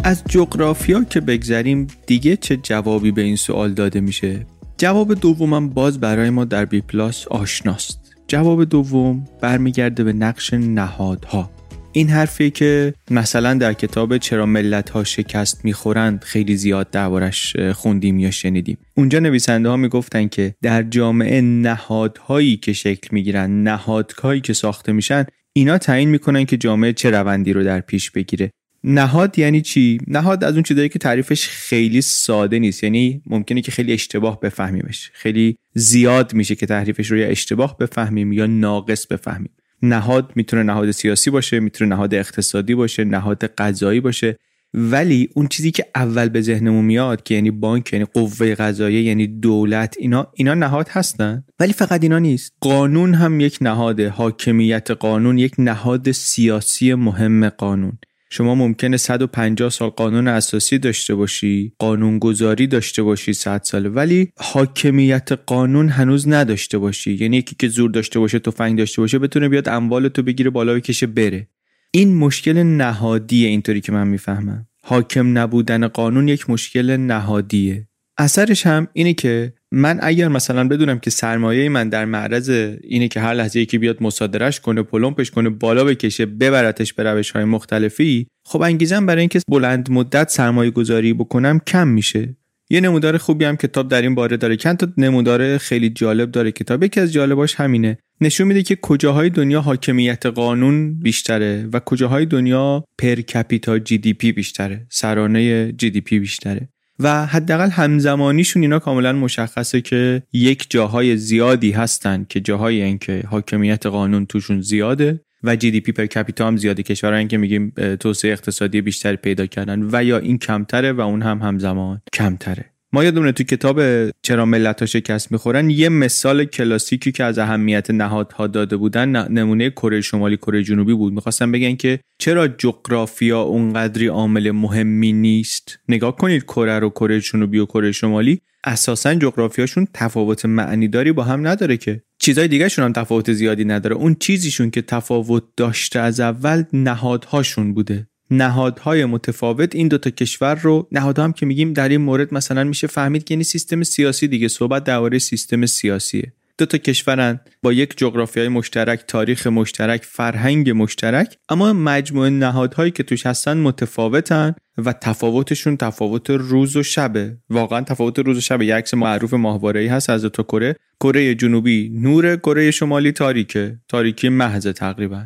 از جغرافیا که بگذریم دیگه چه جوابی به این سوال داده میشه؟ جواب دومم باز برای ما در بی پلاس آشناست. جواب دوم برمیگرده به نقش نهادها. این حرفی که مثلا در کتاب چرا ملت ها شکست می‌خورند خیلی زیاد دربارش خوندیم یا شنیدیم. اونجا نویسنده ها می‌گفتن که در جامعه نهادهایی که شکل می‌گیرن نهادهایی که ساخته میشن اینا تعیین می‌کنن که جامعه چه روندی رو در پیش بگیره. نهاد یعنی چی؟ نهاد از اون چیزایی که تعریفش خیلی ساده نیست. یعنی ممکنه که خیلی اشتباه بفهمیمش. خیلی زیاد میشه که تعریفش رو یا اشتباه بفهمیم یا ناقص بفهمیم. نهاد می‌تونه نهاد سیاسی باشه می‌تونه نهاد اقتصادی باشه نهاد قضایی باشه. ولی اون چیزی که اول به ذهنمون میاد که یعنی بانک یعنی قوه قضاییه یعنی دولت اینا اینا نهاد هستن. ولی فقط اینا نیست. قانون هم یک نهاد حاکمیت قانون یک نهاد سیاسی مهم قانون. شما ممکنه 150 سال قانون اساسی داشته باشی قانونگذاری داشته باشی 100 ساله ولی حاکمیت قانون هنوز نداشته باشی. یعنی یکی که زور داشته باشه تفنگ داشته باشه بتونه بیاد اموال تو بگیره بالا بکشه بره. این مشکل نهادیه اینطوری که من می‌فهمم. حاکم نبودن قانون یک مشکل نهادیه. اثرش هم اینه که من اگر مثلا بدونم که سرمایه من در معرض اینه که هر لحظه یکی بیاد مصادرش کنه پلمپش کنه بالا بکشه ببرتش به روش های مختلفی خب انگیزم برای اینکه بلند مدت سرمایه گذاری بکنم کم میشه. یه نمودار خوبی هم کتاب در این باره داره. چند تا نمودار خیلی جالب داره کتاب. یکی از جالباش همینه. نشون میده که کجاهای دنیا حاکمیت قانون بیشتره و کجاهای دنیا per capita GDP بیشتره. سرانه GDP بیشتره. و حداقل همزمانیشون اینا کاملا مشخصه که یک جاهای زیادی هستن که جاهای این که حاکمیت قانون توشون زیاده و GDP per capita هم زیاده. کشورهایی که میگیم توسعه اقتصادی بیشتری پیدا کردن و یا این کمتره و اون هم همزمان کمتره. ما یادمونه تو کتاب چرا ملت ها شکست می‌خورن یه مثال کلاسیکی که از اهمیت نهادها داده بودن نمونه کره شمالی کره جنوبی بود. می‌خواستم بگن که چرا جغرافیا اونقدری عامل مهمی نیست. نگاه کنید کره رو کره جنوبی و کره شمالی اساسا جغرافیاشون تفاوت معنیداری با هم نداره که. چیزای دیگه شون هم تفاوت زیادی نداره. اون چیزیشون که تفاوت داشته از اول نهادهاشون بوده. نهادهای متفاوت این دوتا کشور رو نهادها هم که میگیم در این مورد مثلا میشه فهمید که یعنی سیستم سیاسی دیگه صحبت درباره سیستم سیاسیه. دو تا کشورن با یک جغرافیای مشترک تاریخ مشترک فرهنگ مشترک اما مجموعه نهادهایی که توش هستن متفاوتن و تفاوتشون تفاوت روز و شبه. واقعا تفاوت روز و شبه یک عکس معروف ماهواره‌ای هست از دو تا کره. کره جنوبی نور کره شمالی تاریکه. تاریکی محض تقریبا.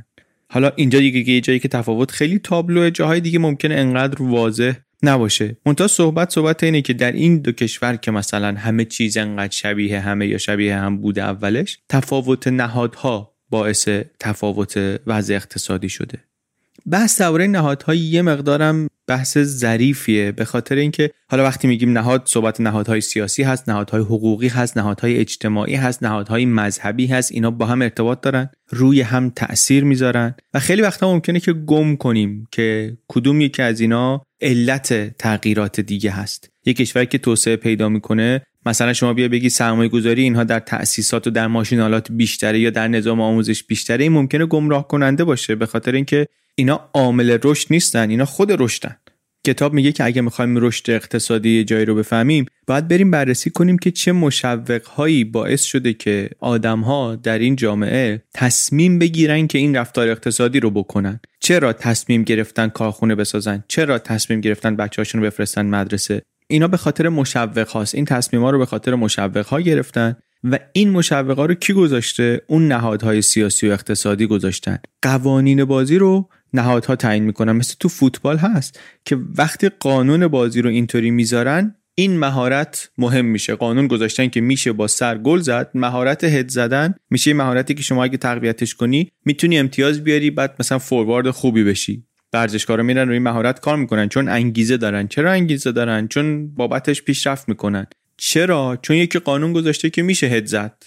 حالا اینجا دیگه یه جایی که تفاوت خیلی تابلوه جاهای دیگه ممکنه انقدر واضح نباشه. منتها صحبت صحبت اینه که در این دو کشور که مثلا همه چیز انقدر شبیه همه یا شبیه هم بوده اولش تفاوت نهادها باعث تفاوت وضع اقتصادی شده. بحث درباره نهادها یه مقدارم بحث ظریفیه به خاطر اینکه حالا وقتی میگیم نهاد صحبت نهادهای سیاسی هست نهادهای حقوقی هست نهادهای اجتماعی هست نهادهای مذهبی هست اینا با هم ارتباط دارن روی هم تاثیر می‌ذارن و خیلی وقتا ممکنه که گم کنیم که کدوم یکی از اینا علت تغییرات دیگه هست. یه کشوری که توسعه پیدا می‌کنه مثلا شما بیا بگی سرمایه گذاری اینها در تأسیسات و در ماشینالات بیشتره یا در نظام آموزش بیشتره این ممکنه گمراه کننده باشه به خاطر اینکه اینا عامل رشد نیستن اینا خود رشدن. کتاب میگه که اگه می‌خوایم رشد اقتصادی جایی رو بفهمیم باید بریم بررسی کنیم که چه مشوقهایی باعث شده که آدمها در این جامعه تصمیم بگیرن که این رفتار اقتصادی رو بکنن. چرا تصمیم گرفتن کارخونه بسازن؟ چرا تصمیم گرفتن بچه‌هاشون رو بفرستن مدرسه؟ اینا به خاطر مشوق هاست این تصمیم ها رو به خاطر مشوق ها گرفتن و این مشوق ها رو کی گذاشته؟ اون نهادهای سیاسی و اقتصادی گذاشتن. قوانین بازی رو نهادها تعیین می‌کنن. مثل تو فوتبال هست که وقتی قانون بازی رو اینطوری می‌ذارن این مهارت مهم میشه. قانون گذاشتن که میشه با سر گل زد مهارت هد زدن میشه. مهارتی که شما اگه تقویتش کنی می‌تونی امتیاز بیاری بعد مثلا فوروارد خوبی بشی. ورزشکارا میرن روی مهارت کار می‌کنن چون انگیزه دارن. چرا انگیزه دارن؟ چون بابتش پیشرفت می‌کنن. چرا؟ چون یکی قانون گذاشته که میشه هد زد.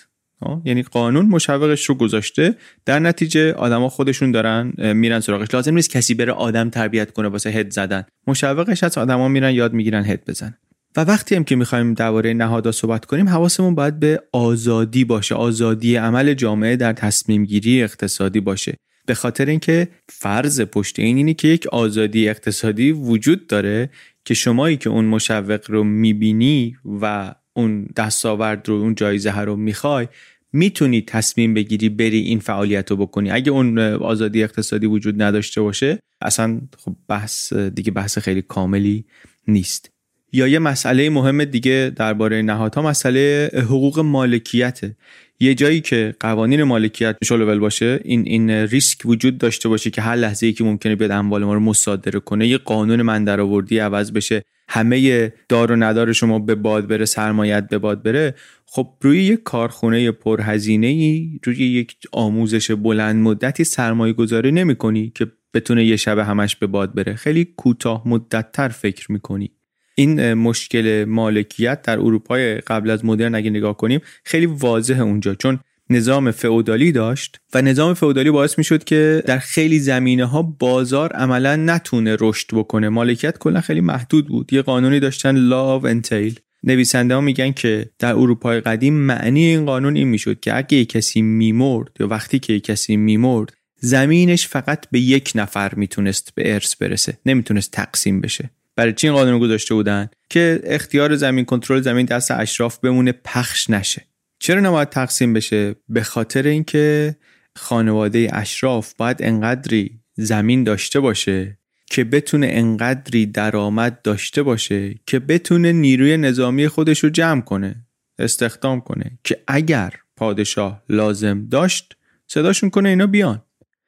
یعنی قانون مشوقش رو گذاشته. در نتیجه آدما خودشون دارن میرن سراغش. لازم نیست کسی بره آدم تربیت کنه واسه هد زدن. مشوقش هست آدما میرن یاد می‌گیرن هد بزن و وقتی هم که می‌خوایم درباره نهادها صحبت کنیم حواسمون باید به آزادی باشه. آزادی عمل جامعه در تصمیم گیری اقتصادی باشه. به خاطر اینکه فرض پشت این اینه که یک آزادی اقتصادی وجود داره که شمایی که اون مشوق رو می‌بینی و اون دستاورد رو اون جایزه رو می‌خوای می‌تونی تصمیم بگیری بری این فعالیت رو بکنی. اگه اون آزادی اقتصادی وجود نداشته باشه اصلا خب بحث دیگه بحث خیلی کاملی نیست. یا یه مسئله مهم دیگه درباره نهادها مسئله حقوق مالکیته. یه جایی که قوانین مالکیت شلوول باشه این این ریسک وجود داشته باشه که هر لحظه ای که ممکنه بیاد اموال ما رو مصادره کنه یه قانون من درآوردی عوض بشه. همه دار و ندار شما به باد بره سرمایت به باد بره خب روی یک کارخونه پرهزینه ای روی یک آموزش بلند مدتی سرمایه گذاری نمی کنی که بتونه یه شب همش به باد بره. خیلی کوتاه مدت تر فکر می‌کنی. این مشکل مالکیت در اروپای قبل از مدرن اگه نگاه کنیم خیلی واضحه اونجا. چون نظام فئودالی داشت و نظام فئودالی باعث می‌شد که در خیلی زمینه ها بازار عملا نتونه رشد بکنه. مالکیت کلا خیلی محدود بود. یه قانونی داشتن لا انتیل نویسنده ها میگن که در اروپای قدیم معنی این قانون این می‌شد که اگه کسی میمرد یا وقتی که کسی میمرد زمینش فقط به یک نفر می‌تونست به ارث برسه. نمی‌تونست تقسیم بشه. برای چی این قانون گذاشته بودن؟ که اختیار زمین کنترل زمین دست اشراف بمونه پخش نشه. چرا نباید تقسیم بشه؟ به خاطر اینکه خانواده اشراف باید انقدری زمین داشته باشه که بتونه انقدری درآمد داشته باشه که بتونه نیروی نظامی خودش رو جمع کنه استخدام کنه. که اگر پادشاه لازم داشت صداشون کنه اینا بیان.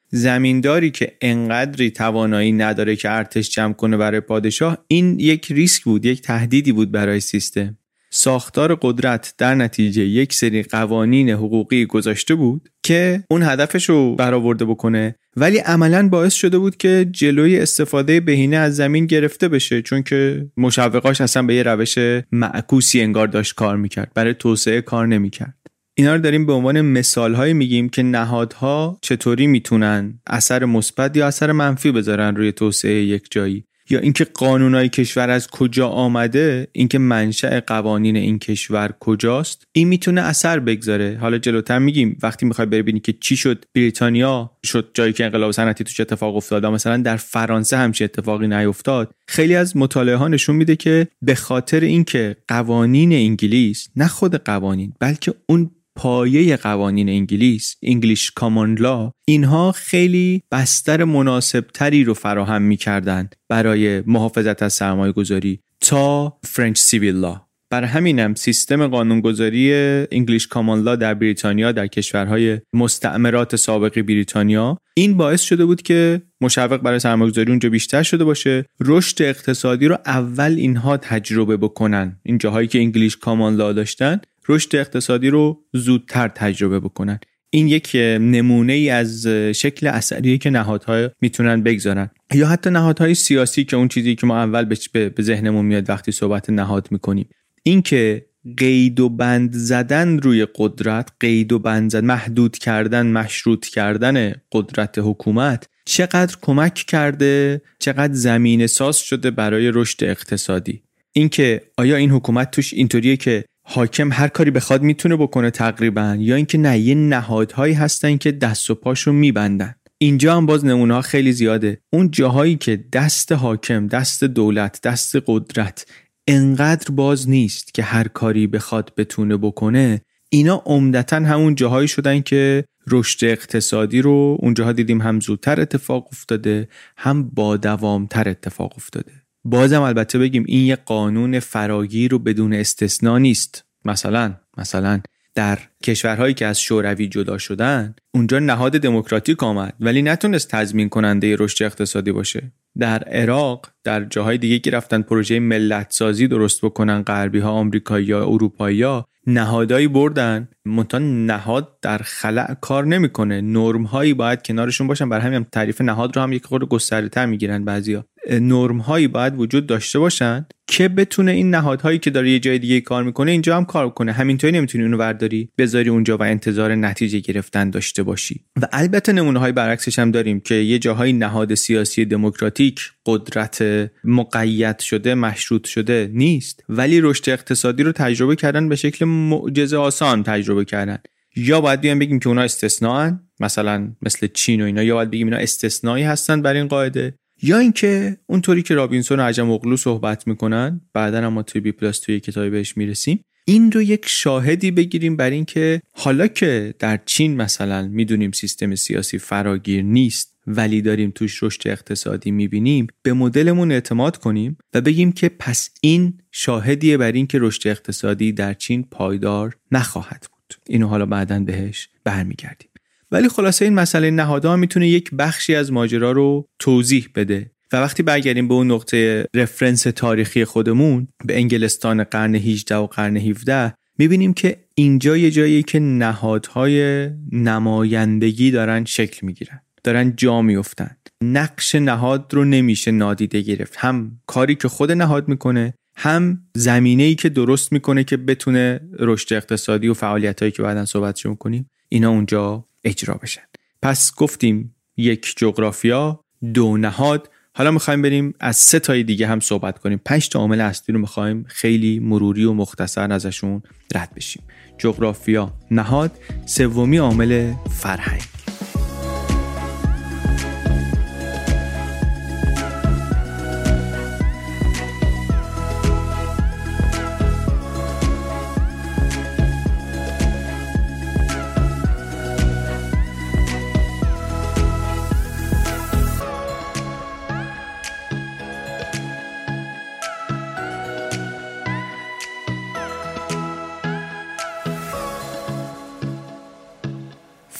زمینداری که انقدری توانایی نداره که ارتش جمع کنه برای پادشاه این یک ریسک بود یک تهدیدی بود برای سیستم. ساختار قدرت در نتیجه یک سری قوانین حقوقی گذاشته بود که اون هدفش رو برآورده بکنه. ولی عملا باعث شده بود که جلوی استفاده بهینه از زمین گرفته بشه چون که مشوقاش اصلا به یه روش معکوسی انگار داشت کار می‌کرد برای توسعه کار نمی‌کرد. اینا رو داریم به عنوان مثال های میگیم که نهادها چطوری می‌تونن اثر مثبت یا اثر منفی بذارن روی توسعه یک جایی. یا اینکه قانونهای کشور از کجا آمده اینکه منشأ قوانین این کشور کجاست این می‌تونه اثر بگذاره. حالا جلوتر میگیم وقتی می‌خوای ببینی که چی شد بریتانیا شد جایی که انقلاب صنعتی توش اتفاق افتاد مثلا در فرانسه همچین اتفاقی نیفتاد خیلی از مطالعه ها نشون میده که به خاطر اینکه قوانین انگلیس نه خود قوانین بلکه اون پایه قوانین انگلیس English common law اینها خیلی بستر مناسب تری رو فراهم می‌کردن برای محافظت از سرمایه گذاری تا French civil law بر همینم سیستم قانونگذاری English common law در بریتانیا در کشورهای مستعمرات سابق بریتانیا این باعث شده بود که مشوق برای سرمایه‌گذاری اونجا بیشتر شده باشه رشد اقتصادی رو اول اینها تجربه بکنن. این جاهایی که English common law داشتن رشد اقتصادی رو زودتر تجربه بکنن. این یک نمونه ای از شکل اثری که نهادها می‌تونن بگذارن. یا حتی نهادهای سیاسی که اون چیزی که ما اول به ذهنمون میاد وقتی صحبت نهاد می‌کنیم. اینکه قید و بند زدن روی قدرت قید و بند زدن محدود کردن مشروط کردن قدرت حکومت چقدر کمک کرده چقدر زمینه ساز شده برای رشد اقتصادی. اینکه آیا این حکومت توش اینطوریه که حاکم هر کاری بخواد می‌تونه بکنه تقریبا یا اینکه نه یه نهادهایی هستن که دست و پاشو میبندن. اینجا هم باز نمونه خیلی زیاده. اون جاهایی که دست حاکم دست دولت دست قدرت انقدر باز نیست که هر کاری بخواد بتونه بکنه اینا عمدتا همون جاهایی شدن که رشد اقتصادی رو اونجاها دیدیم هم زودتر اتفاق افتاده هم با دوامتر اتفاق افتاده. بازم البته بگیم این یه قانون فراگیر رو بدون استثنا نیست. مثلا مثلا در کشورهایی که از شوروی جدا شدن اونجا نهاد دموکراتیک آمد ولی نتونست تضمین کننده رشد اقتصادی باشه. در عراق در جاهای دیگه که رفتن پروژه ملت سازی درست بکنن غربی ها آمریکایی یا اروپایی ها نهادایی بردن منتها نهاد در خلع کار نمی‌کنه. نرم هایی باید کنارشون باشن. بر همین تعریف نهاد رو هم یک خورده گسترده تر می‌گیرن بعضیا. نرم هایی باید وجود داشته باشن که بتونه این نهادهایی که داره یه جای دیگه کار می‌کنه اینجا هم کار کنه. همینطوری نمی‌تونی اونو برداری بذاری اونجا و انتظار نتیجه گرفتن داشته باشی. و البته نمونه های برعکسش هم داریم که یه جاهای نهاد سیاسی دموکراتیک قدرت مقید شده مشروط شده نیست. ولی رشد اقتصادی رو تجربه کردن به شکل معجزه آسان تجربه کردن. یا باید بیان بگیم که اونا استثناءن مثلا مثل چین و اینا یا باید بگیم اینا استثنایی هستن بر این قاعده. یا اینکه اونطوری که رابینسون و عجم اغلو صحبت می‌کنن بعدا ما توی بی پلاس توی کتابی بهش می‌رسیم. این رو یک شاهدی بگیریم بر اینکه حالا که در چین مثلا می‌دونیم سیستم سیاسی فراگیر نیست ولی داریم توش رشد اقتصادی می‌بینیم به مدلمون اعتماد کنیم و بگیم که پس این شاهدیه بر اینکه رشد اقتصادی در چین پایدار نخواهد بود. اینو حالا بعدا بهش برمیگردیم. ولی خلاصه این مسئله نهادها می‌تونه یک بخشی از ماجرا رو توضیح بده و وقتی برگردیم به اون نقطه رفرنس تاریخی خودمون به انگلستان قرن 18 و قرن 17 می‌بینیم که اینجا یه جایی که نهادهای نمایندگی دارن شکل می‌گیرن. دارن جا میفتن نقش نهاد رو نمیشه نادیده گرفت. هم کاری که خود نهاد می‌کنه هم زمینه ای که درست می‌کنه که بتونه رشد اقتصادی و فعالیت هایی که بعدا صحبتش کنیم اینا اونجا اجرا بشن. پس گفتیم یک جغرافیا دو نهاد. حالا می‌خوایم بریم از سه تای دیگه هم صحبت کنیم. پنج تا عامل اصلی رو می‌خوایم خیلی مروری و مختصر ازشون رد بشیم. جغرافیا نهاد. سومی عامل فرهنگ.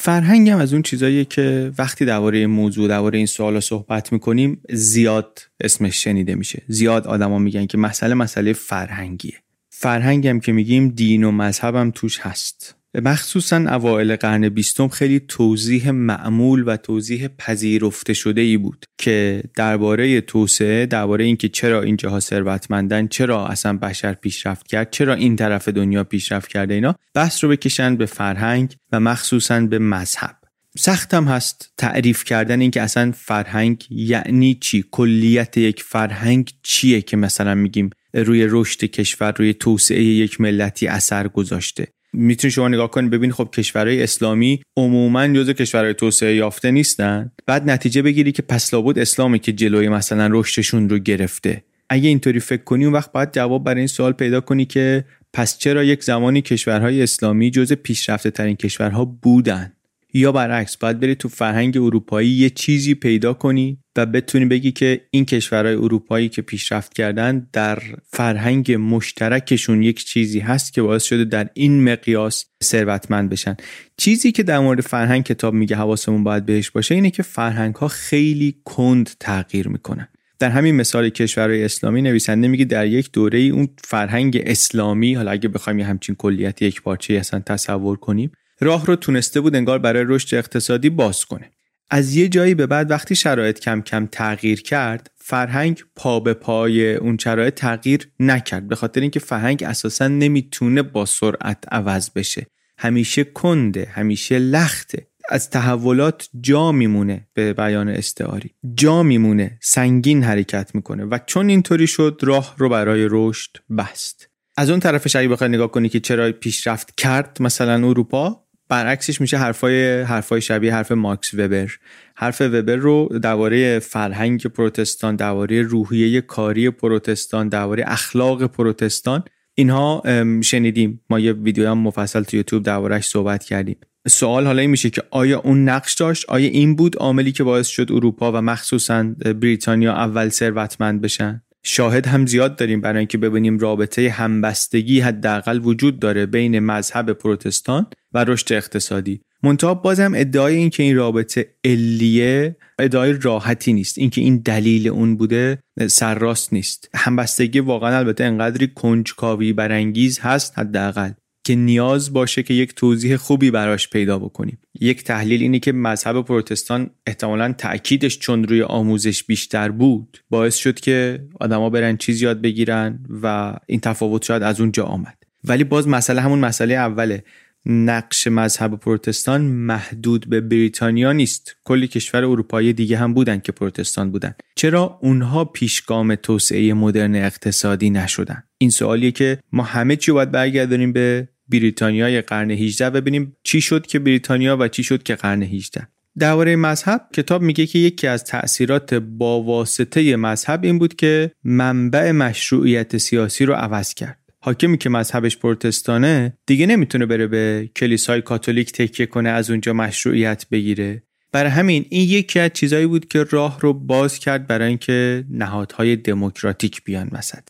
فرهنگ هم از اون چیزاییه که وقتی درباره این موضوع درباره این سوالا صحبت می‌کنیم زیاد اسمش شنیده میشه. زیاد آدما میگن که مسئله مسئله فرهنگیه. فرهنگ هم که میگیم دین و مذهب هم توش هست. مخصوصا اوایل قرن بیستم خیلی توضیح معمول و توضیح پذیرفته شده ای بود که درباره توسعه درباره اینکه چرا این جاها ثروتمندن چرا اصلا بشر پیشرفت کرد چرا این طرف دنیا پیشرفت کرده اینا بحث رو بکشن به فرهنگ و مخصوصا به مذهب. سختم هست تعریف کردن اینکه اصلا فرهنگ یعنی چی؟ کلیت یک فرهنگ چیه که مثلا میگیم روی رشد کشور روی توسعه یک ملتی اثر گذاشته؟ می‌تونی شما نگاه کنید ببین خب کشورهای اسلامی عموما جزو کشورهای توسعه یافته نیستن. بعد نتیجه بگیری که پس لابد اسلامی که جلوی مثلا رشدشون رو گرفته. اگه اینطوری فکر کنی اون وقت باید جواب برای این سوال پیدا کنی که پس چرا یک زمانی کشورهای اسلامی جز پیشرفته ترین کشورها بودن؟ یا برعکس باید بری تو فرهنگ اروپایی یه چیزی پیدا کنی و بتونی بگی که این کشورهای اروپایی که پیشرفت کردن در فرهنگ مشترکشون یک چیزی هست که باعث شده در این مقیاس ثروتمند بشن. چیزی که در مورد فرهنگ کتاب میگه حواسمون باید بهش باشه اینه که فرهنگ ها خیلی کند تغییر می‌کنن. در همین مثال کشورهای اسلامی نویسنده میگه در یک دوره ای اون فرهنگ اسلامی حالا اگه بخوایم همچین کلیت یک پارچه اصلا تصور کنیم راه رو تونسته بود انگار برای رشد اقتصادی باز کنه. از یه جایی به بعد وقتی شرایط کم کم تغییر کرد فرهنگ پا به پای اون شرایط تغییر نکرد به خاطر اینکه فرهنگ اساسا نمی‌تونه با سرعت عوض بشه. همیشه کنده همیشه لخته. از تحولات جا میمونه به بیان استعاری. جا میمونه سنگین حرکت می‌کنه و چون اینطوری شد راه رو برای رشد بست. از اون طرفش اگه بخوای نگاه کنی که چرا پیشرفت کرد مثلا اروپا برعکسش میشه حرفای حرفای شبیه حرف ماکس وبر. حرف وبر رو درباره فرهنگ پروتستان درباره روحیه کاری پروتستان درباره اخلاق پروتستان اینها شنیدیم. ما یه ویدیو هم مفصل تو یوتیوب دربارهش صحبت کردیم. سوال حالا این میشه که آیا اون نقش داشت؟ آیا این بود عاملی که باعث شد اروپا و مخصوصا بریتانیا اول ثروتمند بشن؟ شاهد هم زیاد داریم برای اینکه ببینیم رابطه همبستگی حداقل وجود داره بین مذهب پروتستان و رشد اقتصادی. منتها بازم ادعای این که این رابطه علیه ادعای راحتی نیست. اینکه این دلیل اون بوده سرراست نیست. همبستگی واقعا البته انقدری کنجکاوی برانگیز هست حداقل. که نیاز باشه که یک توضیح خوبی براش پیدا بکنیم. یک تحلیل اینه که مذهب پروتستان احتمالا تاکیدش چون روی آموزش بیشتر بود. باعث شد که آدما برن چیز یاد بگیرن و این تفاوت شاید از اونجا آمد. ولی باز مسئله همون مسئله اوله. نقش مذهب پروتستان محدود به بریتانیا نیست. کلی کشور اروپایی دیگه هم بودن که پروتستان بودن. چرا اونها پیشگام توسعه مدرن اقتصادی نشدن؟ این سوالیه که ما همه چی باید برگردونیم به بریتانیای قرن 18 ببینیم چی شد که بریتانیا و چی شد که قرن 18 درباره مذهب کتاب میگه که یکی از تأثیرات با واسطه مذهب این بود که منبع مشروعیت سیاسی رو عوض کرد. حاکمی که مذهبش پروتستانه دیگه نمی‌تونه بره به کلیسای کاتولیک تکیه کنه از اونجا مشروعیت بگیره. برای همین این یکی از چیزایی بود که راه رو باز کرد برای اینکه نهادهای دموکراتیک بیان وسط.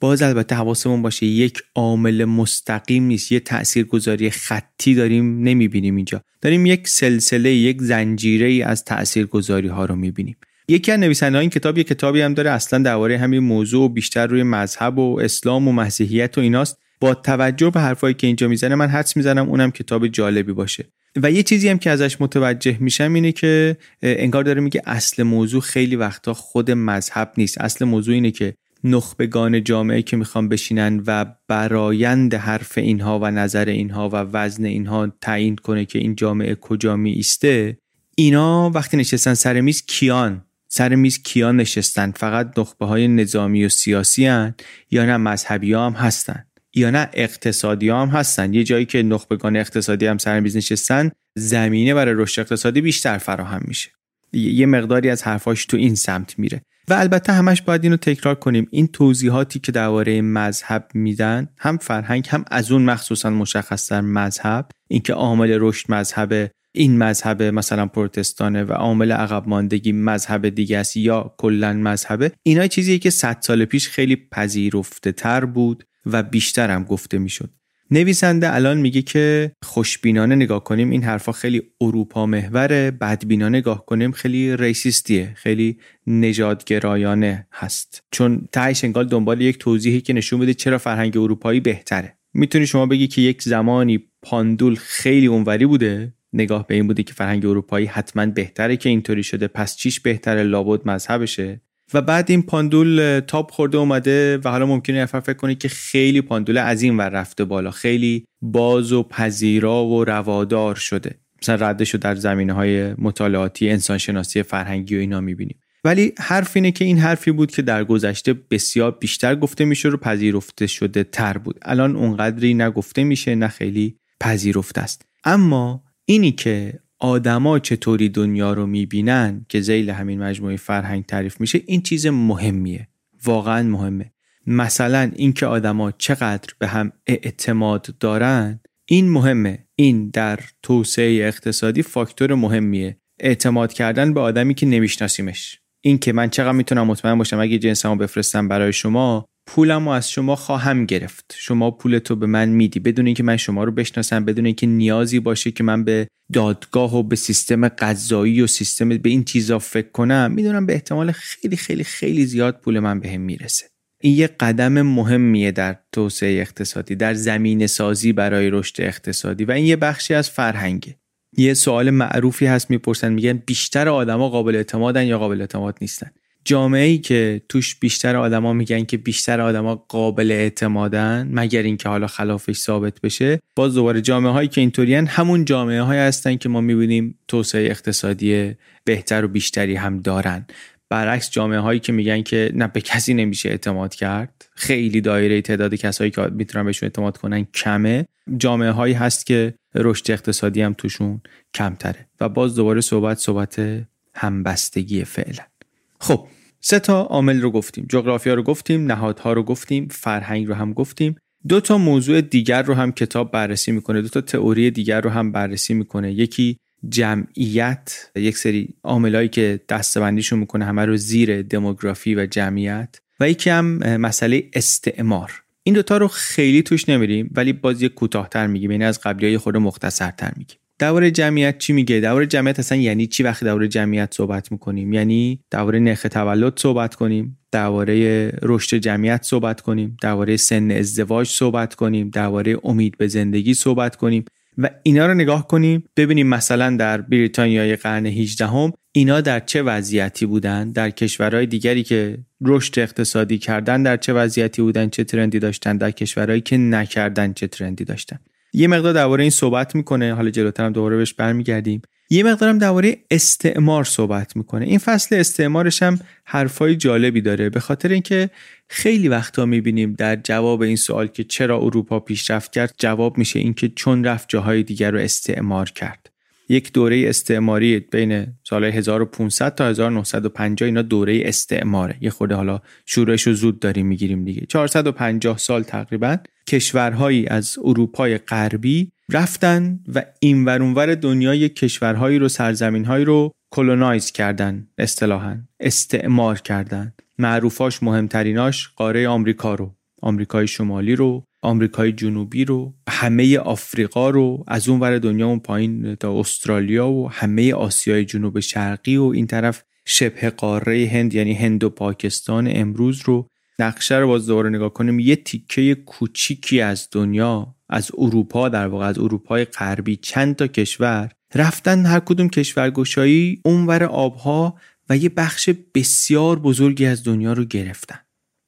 باز البته حواسمون باشه یک عامل مستقیم نیست یه تاثیرگذاری خطی داریم نمی‌بینیم اینجا. داریم یک سلسله یک زنجیره ای از تاثیرگذاری ها رو می‌بینیم. یکی از نویسنده این کتاب یه کتابی هم داره اصلا درباره همین موضوع و بیشتر روی مذهب و اسلام و مسیحیت و ایناست. با توجه به حرفایی که اینجا می‌زنه من حدس می‌زنم اونم کتاب جالبی باشه. و یه چیزی هم که ازش متوجه میشم اینه که انگار داره میگه اصل موضوع خیلی وقتا خود مذهب نیست. اصل موضوع اینه که نخبگان جامعه که می‌خوان بشینن و برایند حرف اینها و نظر اینها و وزن اینها تعیین کنه که این جامعه کجا می ایسته اینا وقتی نشستن سر میز کیان؟ سر میز کیان نشستن؟ فقط نخبه های نظامی و سیاسی هن یا نه مذهبی هم هستن؟ یا نه اقتصادی هم هستن؟ یه جایی که نخبگان اقتصادی هم سر میز نشستن زمینه برای رشد اقتصادی بیشتر فراهم میشه. یه مقداری از حرفاش تو این سمت میره. و البته همش باید اینو تکرار کنیم. این توضیحاتی که درباره مذهب میدن هم فرهنگ هم از اون مخصوصا مشخص در مذهب. اینکه عامل رشد مذهب این مذهب مثلا پروتستانه و عامل عقب ماندگی مذهب دیگه است یا کلا مذهبه اینا چیزیه که 100 سال پیش خیلی پذیرفته تر بود و بیشتر هم گفته می‌شد. نویسنده الان میگه که خوشبینانه نگاه کنیم این حرفا خیلی اروپا محوره بدبینانه نگاه کنیم خیلی ریسیستیه خیلی نژادگرایانه هست. چون تهش انگار دنبال یک توضیحی که نشون بده چرا فرهنگ اروپایی بهتره. می‌تونی شما بگی که یک زمانی پاندول خیلی اونوری بوده نگاه به این بوده که فرهنگ اروپایی حتما بهتره که اینطوری شده پس چیش بهتره لابد مذهبشه؟ و بعد این پاندول تاپ خورده اومده و حالا ممکنه نفر فکر کنه که خیلی پاندول از این ور رفته بالا. خیلی باز و پذیرا و روادار شده. مثلا ردش رو در زمینه های مطالعاتی انسانشناسی فرهنگی و اینا می‌بینیم. ولی حرف اینه که این حرفی بود که در گذشته بسیار بیشتر گفته میشه رو پذیرفته شده تر بود. الان اونقدری نگفته میشه نه خیلی پذیرفته است. اما اینی که آدما چطوری دنیا رو می‌بینن که زیل همین مجموعه فرهنگ تعریف میشه این چیز مهمیه. واقعا مهمه. مثلا اینکه آدما چقدر به هم اعتماد دارن این مهمه. این در توسعه اقتصادی فاکتور مهمیه. اعتماد کردن به آدمی که نمیشناسیمش. این که من چقدر می‌تونم مطمئن باشم اگه جنسمو بفرستم برای شما پولم رو از شما خواهم گرفت. شما پولتو به من میدی. بدون اینکه من شما رو بشناسم بدون اینکه نیازی باشه که من به دادگاه و به سیستم قضایی و سیستم به این چیزا فکر کنم می‌دونم به احتمال خیلی خیلی خیلی زیاد پول من بهم می‌رسه. این یه قدم مهمیه در توسعه اقتصادی در زمین سازی برای رشد اقتصادی و این یه بخشی از فرهنگه. یه سوال معروفی هست می‌پرسن میگن بیشتر آدما قابل اعتمادن یا قابل اعتماد نیستن؟ جامعه ای که توش بیشتر آدما میگن که بیشتر آدما قابل اعتمادن مگر اینکه حالا خلافش ثابت بشه باز دوباره جامعه هایی که اینطورین همون جامعه هایی هستن که ما می‌بینیم توسعه اقتصادی بهتر و بیشتری هم دارن. برعکس جامعه هایی که میگن که نه به کسی نمیشه اعتماد کرد. خیلی دایره تعداد کسایی که می‌تونن بهشون اعتماد کنن کمه. جامعه هایی هست که رشد اقتصادی هم توشون کمتره. و باز دوباره صحبت صحبت همبستگی فعلا. خب سه تا عامل رو گفتیم. جغرافیا رو گفتیم نهادها رو گفتیم فرهنگ رو هم گفتیم. دو تا موضوع دیگر رو هم کتاب بررسی می‌کنه. دو تا تئوری دیگر رو هم بررسی می‌کنه. یکی جمعیت یک سری عاملایی که دستبندیشون می‌کنه همه رو زیر دموگرافی و جمعیت. و یکی هم مسئله استعمار. این دوتا رو خیلی توش نمیریم ولی باز یک کوتاهتر میگیم. یعنی از قبلی های خود مختصرتر میگیم. درباره جمعیت چی میگه؟ درباره جمعیت اصلا یعنی چی وقتی درباره جمعیت صحبت می‌کنیم؟ یعنی درباره نرخ تولد صحبت کنیم درباره رشد جمعیت صحبت کنیم درباره سن ازدواج صحبت کنیم درباره امید به زندگی صحبت کنیم و اینا رو نگاه کنیم. ببینیم مثلا در بریتانیای قرن 18 هم اینا در چه وضعیتی بودن؟ در کشورهای دیگری که رشد اقتصادی کردن در چه وضعیتی بودن؟ چه ترندی داشتن؟ در کشورهایی که نکردن چه ترندی داشتن؟ یه مقدار درباره این صحبت می‌کنه. حالا جلوتر هم دوباره بهش برمیگردیم. یه مقدارم درباره استعمار صحبت می‌کنه. این فصل استعمارش هم حرفای جالبی داره. به خاطر اینکه خیلی وقتا می‌بینیم در جواب این سوال که چرا اروپا پیشرفت کرد جواب میشه اینکه چون رفت جاهای دیگر رو استعمار کرد. یک دوره استعماری بین سال 1500 تا 1950 اینا دوره استعماره. یه خورده حالا شورش رو زود داریم می‌گیریم دیگه. 450 سال تقریبا کشورهایی از اروپای غربی رفتن و این ور دنیای کشورهایی رو سرزمینهایی رو کلونایز کردن اصطلاحا استعمار کردن. معروفاش مهمتریناش قاره آمریکا رو آمریکای شمالی رو آمریکای جنوبی رو همه آفریقا رو از اون ور دنیا اون پایین تا استرالیا و همه آسیای جنوب شرقی و این طرف شبه قاره هند یعنی هند و پاکستان امروز رو نقشه رو باز دوباره نگاه کنیم یه تیکه کوچیکی از دنیا از اروپا در واقع از اروپای غربی چند تا کشور رفتن هر کدوم کشورگشایی اونور آبها و یه بخش بسیار بزرگی از دنیا رو گرفتن.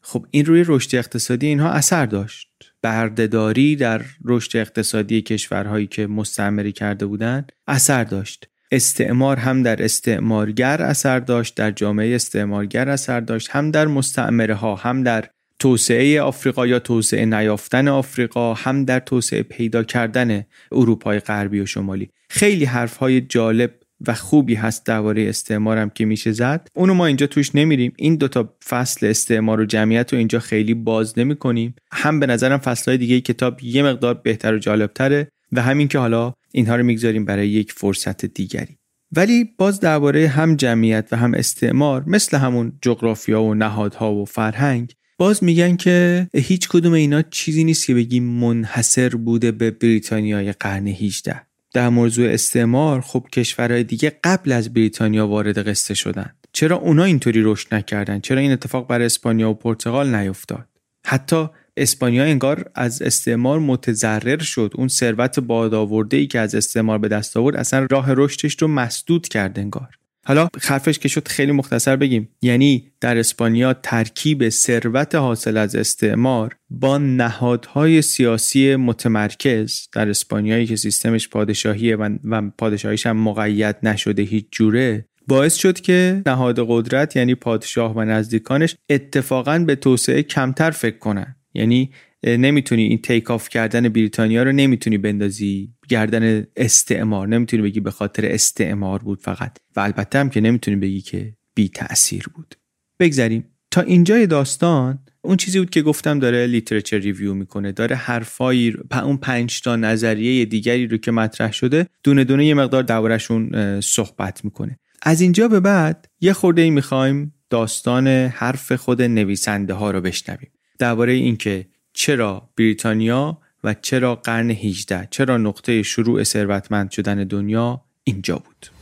خب این روی رشد اقتصادی اینها اثر داشت. بردهداری در رشد اقتصادی کشورهایی که مستعمری کرده بودند اثر داشت. استعمار هم در استعمارگر اثر داشت در جامعه استعمارگر اثر داشت هم در مستعمره ها هم در توسعه آفریقا یا توسعه نیافتن آفریقا هم در توسعه پیدا کردن اروپای غربی و شمالی. خیلی حرف های جالب و خوبی هست درباره استعمارم که میشه زد. اونو ما اینجا توش نمیریم. این دوتا فصل استعمار و جمعیت رو اینجا خیلی باز نمی کنیم هم به نظرم فصل های دیگه کتاب یه مقدار بهتر و جالبتره و همین که حالا اینها رو می‌گذاریم برای یک فرصت دیگری. ولی باز درباره هم جمعیت و هم استعمار مثل همون جغرافیا و نهادها و فرهنگ باز میگن که هیچ کدوم اینا چیزی نیست که بگیم منحصر بوده به بریتانیای قرن 18 در موضوع استعمار خب کشورهای دیگه قبل از بریتانیا وارد قصه شدن. چرا اونا اینطوری رشد نکردن؟ چرا این اتفاق برای اسپانیا و پرتغال نیفتاد؟ حتی اسپانیا انگار از استعمار متضرر شد. اون ثروت بادآورده ای که از استعمار به دست آورد اصلا راه رشدش رو مسدود کرد انگار. حالا حرفش که شد خیلی مختصر بگیم. یعنی در اسپانیا ترکیب ثروت حاصل از استعمار با نهادهای سیاسی متمرکز در اسپانیایی که سیستمش پادشاهیه و پادشاهیش هم مقید نشده هیچ جوره باعث شد که نهاد قدرت یعنی پادشاه و نزدیکانش اتفاقا به توسعه کمتر فکر کنن. یعنی نمی‌تونی این تیک آف کردن بریتانیا رو نمی‌تونی بندازی گردن استعمار. نمی‌تونی بگی به خاطر استعمار بود فقط. و البته هم که نمی‌تونی بگی که بی تأثیر بود. بگذریم. تا اینجای داستان اون چیزی بود که گفتم داره لیترچر ریویو می‌کنه. داره حرفایی اون پنج تا نظریه دیگری رو که مطرح شده دونه دونه یه مقدار دورشون صحبت می‌کنه. از اینجا به بعد یه خورده ای می‌خوایم داستان حرف خود نویسنده ها رو بشنویم. درباره اینکه چرا بریتانیا و چرا قرن 18 چرا نقطه شروع ثروتمند شدن دنیا اینجا بود؟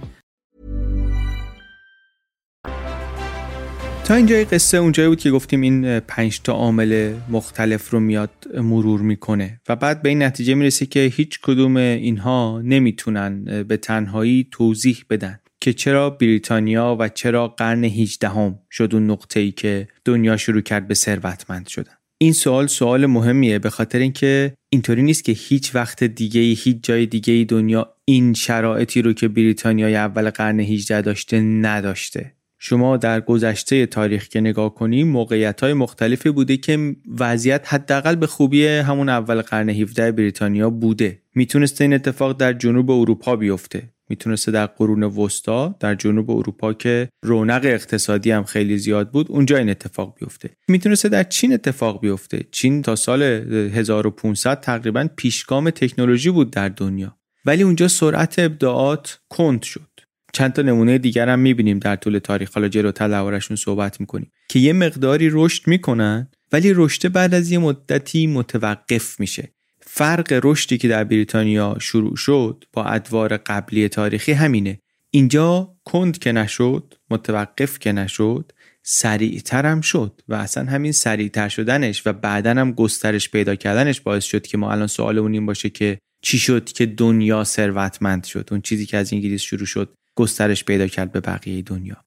تا اینجای قصه اونجایی بود که گفتیم این پنج تا عامل مختلف رو میاد مرور می‌کنه و بعد به این نتیجه می‌رسه که هیچ کدوم اینها نمی‌تونن به تنهایی توضیح بدن که چرا بریتانیا و چرا قرن 18 هم شد اون نقطه ای که دنیا شروع کرد به ثروتمند شدن. این سوال سوال مهمیه به خاطر اینکه اینطوری نیست که هیچ وقت دیگه هیچ جای دیگه دنیا این شرایطی رو که بریتانیای اول قرن 18 داشته نداشته. شما در گذشته تاریخ که نگاه کنیم موقعیت های مختلفی بوده که وضعیت حداقل به خوبی همون اول قرن 17 بریتانیا بوده. می‌تونسته این اتفاق در جنوب اروپا بیفته. می‌تونسته در قرون وسطا در جنوب اروپا که رونق اقتصادی هم خیلی زیاد بود اونجا این اتفاق بیفته. می‌تونسته در چین اتفاق بیفته. چین تا سال 1500 تقریبا پیشگام تکنولوژی بود در دنیا. ولی اونجا سرعت ابداعات کند شد. چند تا نمونه دیگر هم می‌بینیم در طول تاریخ. حالا جلوتر دربارشون صحبت می‌کنیم. که یه مقداری رشد می‌کنن ولی رشد بعد از یه مدتی متوقف میشه. فرق رشدی که در بریتانیا شروع شد با ادوار قبلی تاریخی همینه. اینجا کند که نشد متوقف که نشد سریعتر هم شد و اصلا همین سریعتر شدنش و بعدا هم گسترش پیدا کردنش باعث شد که ما الان سوالمون این باشه که چی شد که دنیا ثروتمند شد. اون چیزی که از انگلیس شروع شد گسترش پیدا کرد به بقیه دنیا.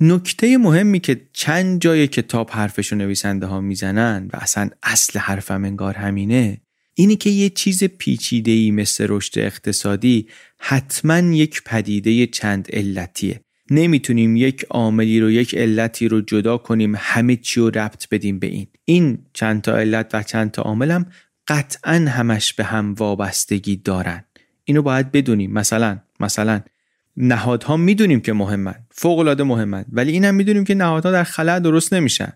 نکته مهمی که چند جای کتاب حرفشو نویسنده ها می‌زنن و اصلا اصل حرفم انگار همینه اینی که یه چیز پیچیده ای مثل رشد اقتصادی حتما یک پدیده چند علتیه. نمی‌تونیم یک عاملی رو یک علتی رو جدا کنیم همه چی رو ربط بدیم به این. این چند تا علت و چند تا عامل هم قطعا همش به هم وابستگی دارن. اینو باید بدونیم. مثلا مثلا نهادها می‌دونیم که مهمن فوق العاده مهمن ولی اینم می‌دونیم که نهادها در خلع درست نمیشن.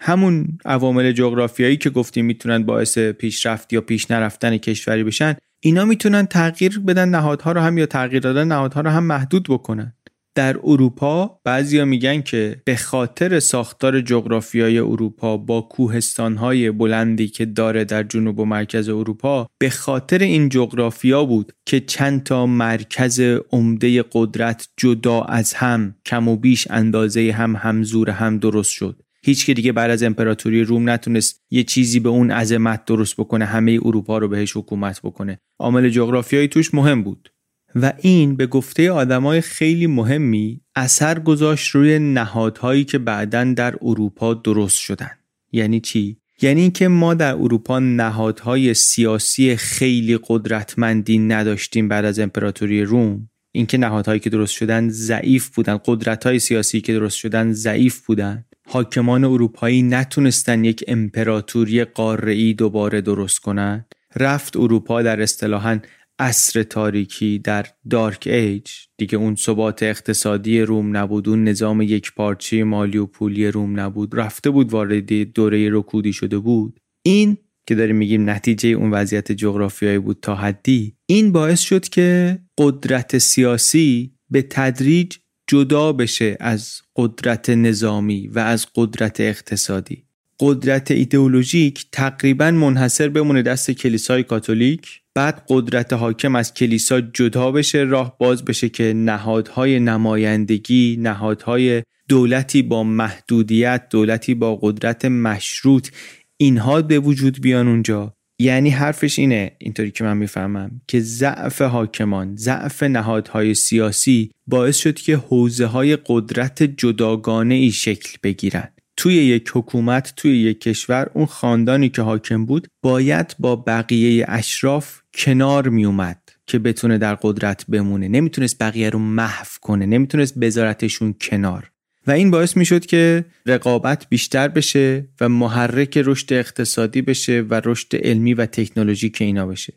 همون عوامل جغرافیایی که گفتیم می‌تونن باعث پیشرفت یا پیش نرفتن کشوری بشن اینا می‌تونن تغییر بدن نهادها رو هم یا تغییر دادن نهادها رو هم محدود بکنن. در اروپا بعضیا میگن که به خاطر ساختار جغرافیایی اروپا با کوهستانهای بلندی که داره در جنوب و مرکز اروپا به خاطر این جغرافیا بود که چند تا مرکز عمده قدرت جدا از هم کم و بیش اندازه هم همزور هم درست شد. هیچ که دیگه بعد از امپراتوری روم نتونست یه چیزی به اون عظمت درست بکنه همه اروپا رو بهش حکومت بکنه. عامل جغرافیایی توش مهم بود. و این به گفته آدمای خیلی مهمی اثر گذاشت روی نهادهایی که بعدا در اروپا درست شدن. یعنی چی؟ یعنی اینکه ما در اروپا نهادهای سیاسی خیلی قدرتمندی نداشتیم بعد از امپراتوری روم. اینکه نهادهایی که درست شدن ضعیف بودن قدرت‌های سیاسی که درست شدن ضعیف بودن. حاکمان اروپایی نتونستن یک امپراتوری قاره‌ای دوباره درست کنند رفت اروپا در اصطلاحا عصر تاریکی در دارک ایج. دیگه اون ثبات اقتصادی روم نبود اون نظام یک پارچه مالی و پولی روم نبود. رفته بود وارد دوره رکودی شده بود. این که داریم میگیم نتیجه اون وضعیت جغرافیایی بود تا حدی این باعث شد که قدرت سیاسی به تدریج جدا بشه از قدرت نظامی و از قدرت اقتصادی. قدرت ایدئولوژیک تقریبا منحصر بمونه دست کلیسای کاتولیک. بعد قدرت حاکم از کلیسا جدا بشه راه باز بشه که نهادهای نمایندگی نهادهای دولتی با محدودیت دولتی با قدرت مشروط اینها به وجود بیان اونجا. یعنی حرفش اینه اینطوری که من می‌فهمم که ضعف حاکمان ضعف نهادهای سیاسی باعث شد که حوزه های قدرت جداگانه ای شکل بگیرن. توی یک حکومت توی یک کشور اون خاندانی که حاکم بود باید با بقیه اشراف کنار می اومد که بتونه در قدرت بمونه. نمی‌تونست بقیه رو محو کنه نمی‌تونست بذارتشون کنار. و این باعث می شد که رقابت بیشتر بشه و محرک رشد اقتصادی بشه و رشد علمی و تکنولوژیک اینا بشه.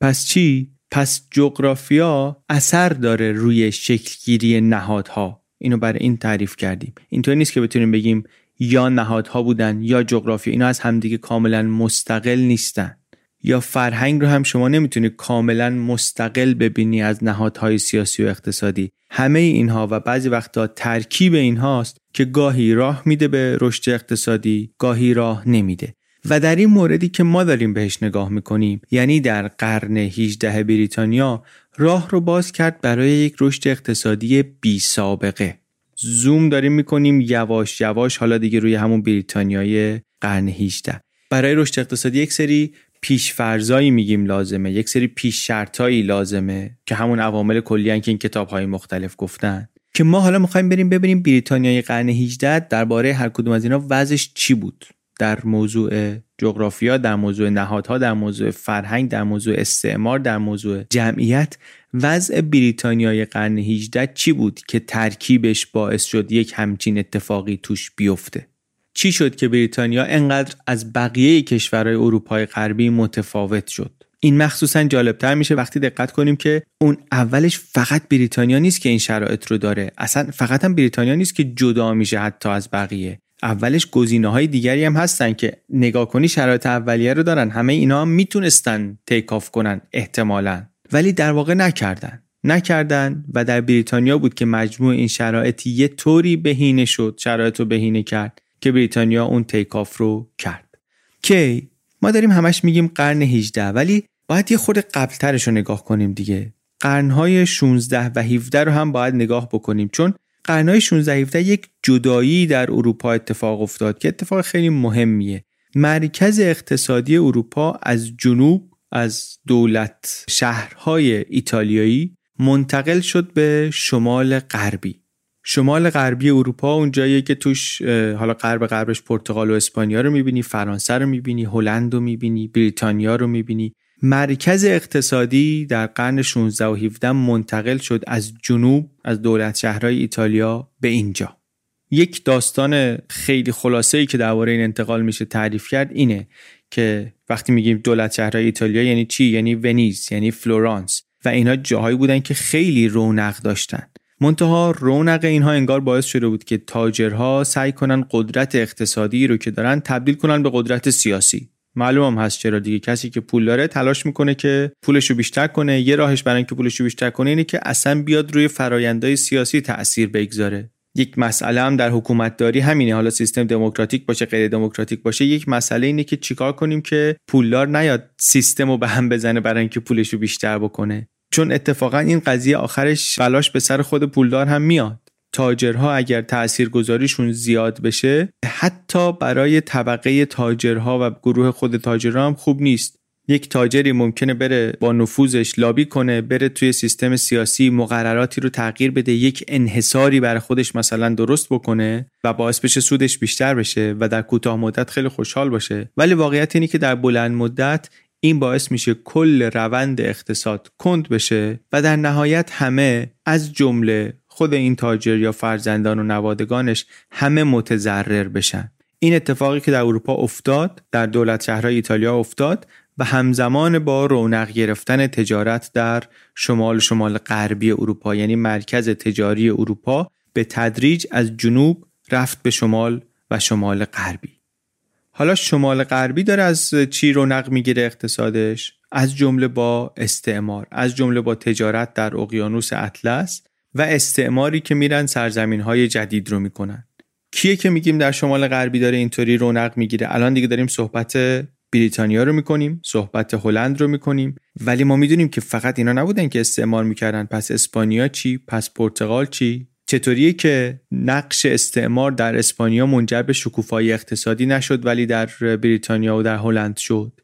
پس چی؟ پس جغرافیا اثر داره روی شکلگیری نهادها. اینو برای این تعریف کردیم. اینطور نیست که بتونیم بگیم یا نهادها بودن یا جغرافیا. اینا از همدیگه کاملا مستقل نیستن. یا فرهنگ رو هم شما نمی‌تونی کاملا مستقل ببینی از نهادهای سیاسی و اقتصادی. همه اینها و بعضی وقتا ترکیب اینهاست که گاهی راه میده به رشد اقتصادی گاهی راه نمیده. و در این موردی که ما داریم بهش نگاه می‌کنیم یعنی در قرن 18 بریتانیا راه رو باز کرد برای یک رشد اقتصادی بی سابقه. زوم داریم می‌کنیم یواش یواش حالا دیگه روی همون بریتانیای قرن 18 برای رشد اقتصادی یک سری پیشفرزایی میگیم لازمه. یک سری پیش شرطایی لازمه که همون عوامل کلی که این کتاب های مختلف گفتن. که ما حالا می‌خوایم بریم ببینیم بریتانیای قرن 18 درباره هر کدوم از اینا وضعش چی بود. در موضوع جغرافیا در موضوع نهادها در موضوع فرهنگ در موضوع استعمار در موضوع جمعیت وضع بریتانیای قرن 18 چی بود که ترکیبش باعث شد یک همچین اتفاقی توش بیفته؟ چی شد که بریتانیا انقدر از بقیه کشورهای اروپای غربی متفاوت شد؟ این مخصوصا جالبتر میشه وقتی دقت کنیم که اون اولش فقط بریتانیا نیست که این شرایط رو داره. اصلا فقط هم بریتانیا نیست که جدا میشه حتی از بقیه. اولش گزینه های دیگری هم هستن که نگاه کنی شرایط اولیه رو دارن. همه اینا هم می‌تونستن تیک آف کنن احتمالا. ولی در واقع نکردن. نکردن و در بریتانیا بود که مجموع این شرایط یه طوری بهینه شد شرایط رو بهینه کرد. که بریتانیا اون تیک آف رو کرد. کی ما داریم همش میگیم قرن 18 ولی باید یه خود قبلترش رو نگاه کنیم دیگه. قرنهای 16 و 17 رو هم باید نگاه بکنیم چون قرنهای 16 17 یک جدایی در اروپا اتفاق افتاد که اتفاق خیلی مهمیه. مرکز اقتصادی اروپا از جنوب از دولت شهرهای ایتالیایی منتقل شد به شمال غربی. شمال غربی اروپا اون جاییه که توش حالا غرب غربش پرتغال و اسپانیا رو می‌بینی فرانسه رو می‌بینی هلند رو می‌بینی بریتانیا رو می‌بینی. مرکز اقتصادی در قرن 16 و 17 منتقل شد از جنوب از دولت شهرهای ایتالیا به اینجا. یک داستان خیلی خلاصه ای که درباره این انتقال میشه تعریف کرد اینه که وقتی میگیم دولت شهرهای ایتالیا یعنی چی؟ یعنی ونیز یعنی فلورانس. و اینها جاهایی بودن که خیلی رونق داشتن. منتها رونق اینها انگار باعث شده بود که تاجرها سعی کنن قدرت اقتصادی رو که دارن تبدیل کنن به قدرت سیاسی. معلوم هم هست چرا دیگه. کسی که پول داره تلاش می‌کنه که پولش رو بیشتر کنه. یه راهش برای اینکه پولش رو بیشتر کنه اینه که اصلا بیاد روی فرایندهای سیاسی تاثیر بگذاره. یک مسئله هم در حکومتداری همینه. حالا سیستم دموکراتیک باشه غیر دموکراتیک باشه. یک مسئله اینه که چیکار کنیم که پولدار نیاد سیستم رو به هم بزنه برای اینکه پولش رو بیشتر بکنه. چون اتفاقا این قضیه آخرش بلاش به سر خود پولدار هم میاد. تاجرها اگر تاثیرگذاریشون زیاد بشه حتی برای طبقه تاجرها و گروه خود تاجرها هم خوب نیست. یک تاجری ممکنه بره با نفوذش لابی کنه بره توی سیستم سیاسی مقرراتی رو تغییر بده یک انحصاری برای خودش مثلا درست بکنه و باعث بشه سودش بیشتر بشه و در کوتاه مدت خیلی خوشحال باشه. ولی واقعیت اینه که در بلند مدت این باعث میشه کل روند اقتصاد کند بشه و در نهایت همه از جمله خود این تاجر یا فرزندان و نوادگانش همه متضرر بشن. این اتفاقی که در اروپا افتاد در دولت شهرهای ایتالیا افتاد و همزمان با رونق گرفتن تجارت در شمال شمال غربی اروپا یعنی مرکز تجاری اروپا به تدریج از جنوب رفت به شمال و شمال غربی. حالا شمال غربی داره از چی رونق می‌گیره اقتصادش؟ از جمله با استعمار از جمله با تجارت در اقیانوس اطلس و استعماری که میرن سرزمین های جدید رو می‌کنن. کیه که میگیم در شمال غربی داره اینطوری رونق می‌گیره؟ الان دیگه داریم صحبت بریتانیا رو می‌کنیم صحبت هلند رو می‌کنیم ولی ما می‌دونیم که فقط اینا نبودن که استعمار می‌کردن. پس اسپانیا چی؟ پس پرتغال چی؟ چطوریه که نقش استعمار در اسپانیا منجر به شکوفایی اقتصادی نشد ولی در بریتانیا و در هلند شد.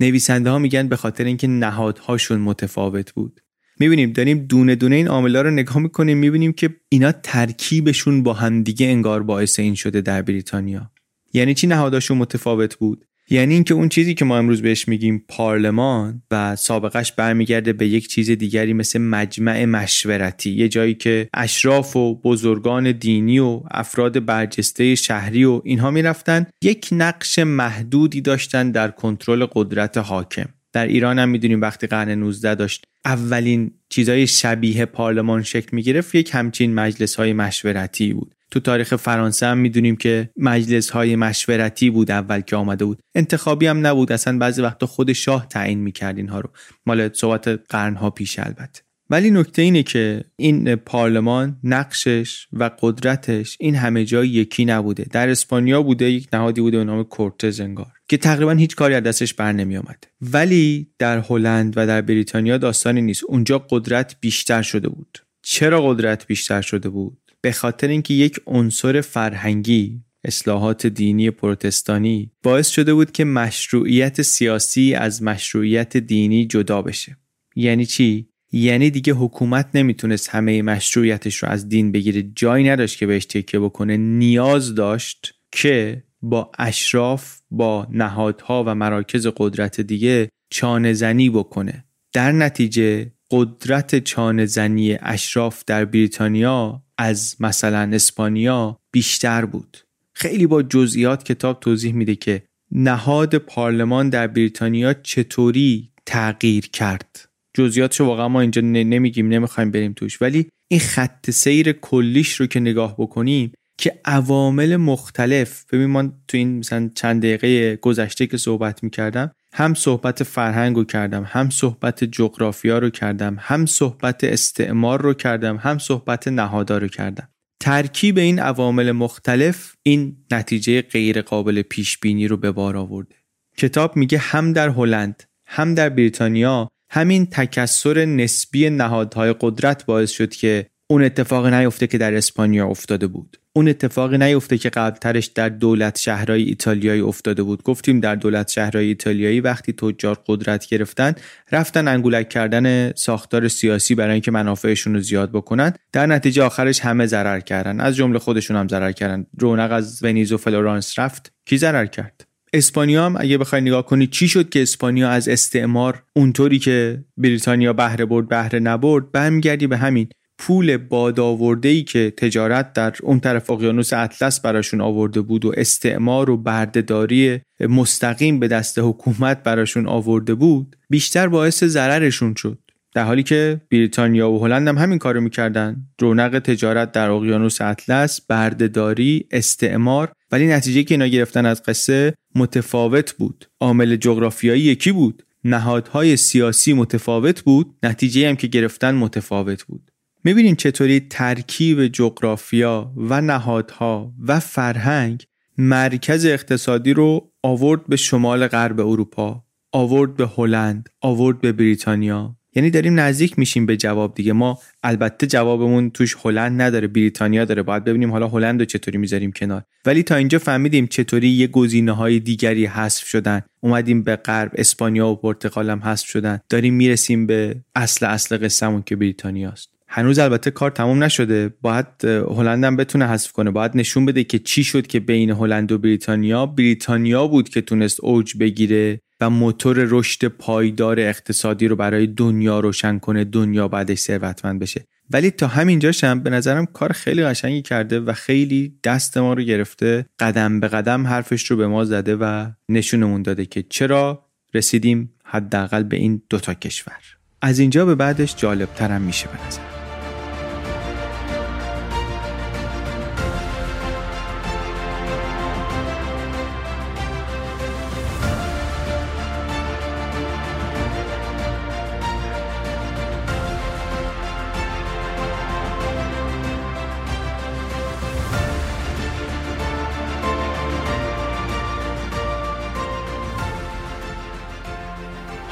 نویسنده ها میگن به خاطر اینکه نهادهاشون متفاوت بود. می‌بینیم داریم دونه دونه این عاملا رو نگاه می‌کنیم می‌بینیم که اینا ترکیبشون با همدیگه انگار باعث این شده در بریتانیا. یعنی چی نهاداشون متفاوت بود؟ یعنی اینکه اون چیزی که ما امروز بهش میگیم پارلمان و سابقش برمیگرده به یک چیز دیگری مثل مجمع مشورتی یه جایی که اشراف و بزرگان دینی و افراد برجسته شهری و اینها می‌رفتن یک نقش محدودی داشتن در کنترل قدرت حاکم. در ایران هم می‌دونیم وقتی قرن 19 داشت اولین چیزای شبیه پارلمان شکل می‌گرفت یک همچین مجلس های مشورتی بود. تو تاریخ فرانسه هم می‌دونیم که مجلس های مشورتی بود اول که آمده بود. انتخابی هم نبود. اصلا بعضی وقتا خود شاه تعیین می‌کرد اینها رو. مال صحبت قرنها پیش البته. ولی نکته اینه که این پارلمان نقشش و قدرتش این همه جای یکی نبوده. در اسپانیا بوده یک نهادی بوده به نام کورتز انگار که تقریبا هیچ کاری از دستش بر نمی آمد. ولی در هلند و در بریتانیا داستانی نیست. اونجا قدرت بیشتر شده بود. چرا قدرت بیشتر شده بود؟ به خاطر اینکه یک عنصر فرهنگی اصلاحات دینی پروتستانی باعث شده بود که مشروعیت سیاسی از مشروعیت دینی جدا بشه. یعنی چی؟ یعنی دیگه حکومت نمی‌تونست همه مشروعیتش رو از دین بگیره. جایی نداشت که بهش تکیه بکنه. نیاز داشت که با اشراف با نهادها و مراکز قدرت دیگه چانه زنی بکنه. در نتیجه قدرت چانه زنی اشراف در بریتانیا از مثلا اسپانیا بیشتر بود. خیلی با جزئیات کتاب توضیح میده که نهاد پارلمان در بریتانیا چطوری تغییر کرد. جزئیاتشو واقعا ما اینجا نمیگیم نمی‌خوایم بریم توش. ولی این خط سیر کلیش رو که نگاه بکنیم که عوامل مختلف ببین من تو این مثلا چند دقیقه گذشته که صحبت می‌کردم هم صحبت فرهنگ رو کردم هم صحبت جغرافیا رو کردم هم صحبت استعمار رو کردم هم صحبت نهادا رو کردم. ترکیب این عوامل مختلف این نتیجه غیر قابل پیش بینی رو به بار آورده. کتاب میگه هم در هلند هم در بریتانیا همین تکسر نسبی نهادهای قدرت باعث شد که اون اتفاق نیفته که در اسپانیا افتاده بود. اون اتفاقی نیفته که قبلترش در دولت شهرهای ایتالیایی افتاده بود. گفتیم در دولت شهرهای ایتالیایی وقتی تجار قدرت گرفتن رفتن انگولک کردن ساختار سیاسی برای اینکه منافعشون رو زیاد بکنن در نتیجه آخرش همه ضرر کردن. از جمله خودشون هم ضرر کردن. رونق از ونیز و فلورانس رفت. کی ضرر کرد؟ اسپانیا هم اگه بخوای نگاه کنی چی شد که اسپانیا از استعمار اونطوری که بریتانیا بهره برد بهره نبرد برمیگردی به همین. پول باد ای که تجارت در اون طرف اقیانوس اطلس براشون آورده بود و استعمار و بردهداری مستقیم به دست حکومت براشون آورده بود بیشتر باعث ضررشون شد. در حالی که بریتانیا و هلند هم همین کارو می‌کردن. رونق تجارت در اقیانوس اطلس بردهداری استعمار ولی نتیجه که اینا گرفتن از قصه متفاوت بود. عامل جغرافیایی یکی بود. نهادهای سیاسی متفاوت بود. نتیجه هم که گرفتن متفاوت بود. می‌بینیم چطوری ترکیب جغرافیا و نهادها و فرهنگ مرکز اقتصادی رو آورد به شمال غرب اروپا آورد به هلند آورد به بریتانیا. یعنی داریم نزدیک میشیم به جواب دیگه. ما البته جوابمون توش هلند نداره بریتانیا داره. باید ببینیم حالا هلند رو چطوری می‌ذاریم کنار. ولی تا اینجا فهمیدیم چطوری یه گزینه های دیگری حذف شدن. اومدیم به غرب اسپانیا و پرتغال هم حذف شدن. داریم می‌رسیم به اصل اصل قصهمون که بریتانیاست. هنوز البته کار تموم نشده. باید هلند هم بتونه حذف کنه. باید نشون بده که چی شد که بین هلند و بریتانیا. بریتانیا بود که تونست اوج بگیره و موتور رشد پایدار اقتصادی رو برای دنیا روشن کنه دنیا بعدش ثروتمند بشه. ولی تا همینجاش هم به نظرم کار خیلی قشنگی کرده و خیلی دست ما رو گرفته. قدم به قدم حرفش رو به ما زده و نشونمون داده که چرا رسیدیم حداقل به این دوتا کشور. از اینجا به بعدش جالب ترم میشه به نظر.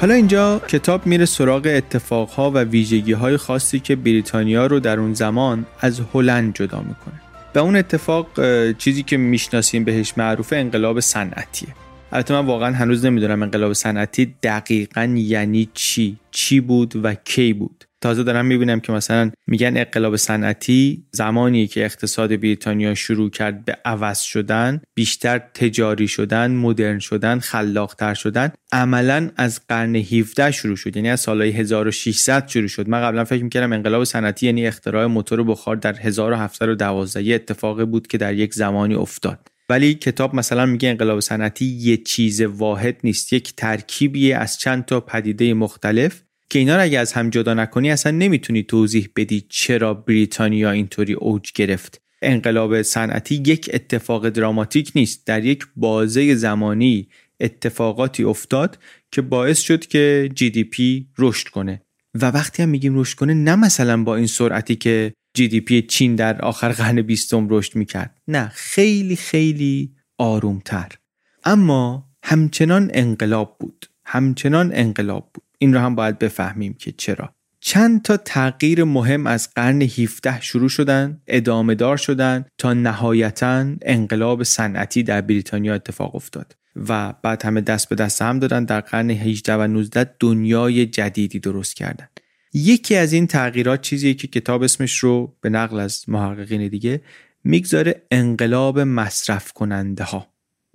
حالا اینجا کتاب میره سراغ اتفاقها و ویژگی های خاصی که بریتانیا رو در اون زمان از هلند جدا می‌کنه. و اون اتفاق چیزی که می‌شناسیم بهش معروف انقلاب صنعتیه. البته من واقعا هنوز نمی‌دونم انقلاب صنعتی دقیقا یعنی چی چی بود و کی بود. تازه دارم می‌بینم که مثلا میگن انقلاب صنعتی زمانی که اقتصاد بریتانیا شروع کرد به عوض شدن بیشتر تجاری شدن مدرن شدن خلاقتر شدن. عملا از قرن 17 شروع شد یعنی از سالهای 1600 شروع شد. من قبلا فکر می‌کردم انقلاب صنعتی یعنی اختراع موتور بخار در 1712 یه اتفاقی بود که در یک زمانی افتاد. ولی کتاب مثلا میگه انقلاب صنعتی یه چیز واحد نیست یک ترکیبی از چند تا پدیده مختلف. که اینا رو اگه از هم جدا نکنی اصلا نمی‌تونی توضیح بدی چرا بریتانیا اینطوری اوج گرفت. انقلاب صنعتی یک اتفاق دراماتیک نیست. در یک بازه زمانی اتفاقاتی افتاد که باعث شد که GDP رشد کنه. و وقتی هم میگیم رشد کنه نه مثلا با این سرعتی که GDP چین در آخر قرن بیستم رشد می‌کرد. نه خیلی خیلی آرومتر. اما همچنان انقلاب بود. همچنان انقلاب بود. این رو هم باید بفهمیم که چرا. چند تا تغییر مهم از قرن 17 شروع شدن ادامه دار شدن تا نهایتا انقلاب صنعتی در بریتانیا اتفاق افتاد و بعد همه دست به دست هم دادن در قرن 18 و 19 دنیای جدیدی درست کردن. یکی از این تغییرات چیزی که کتاب اسمش رو به نقل از محققین دیگه می‌گذاره انقلاب مصرف کننده ها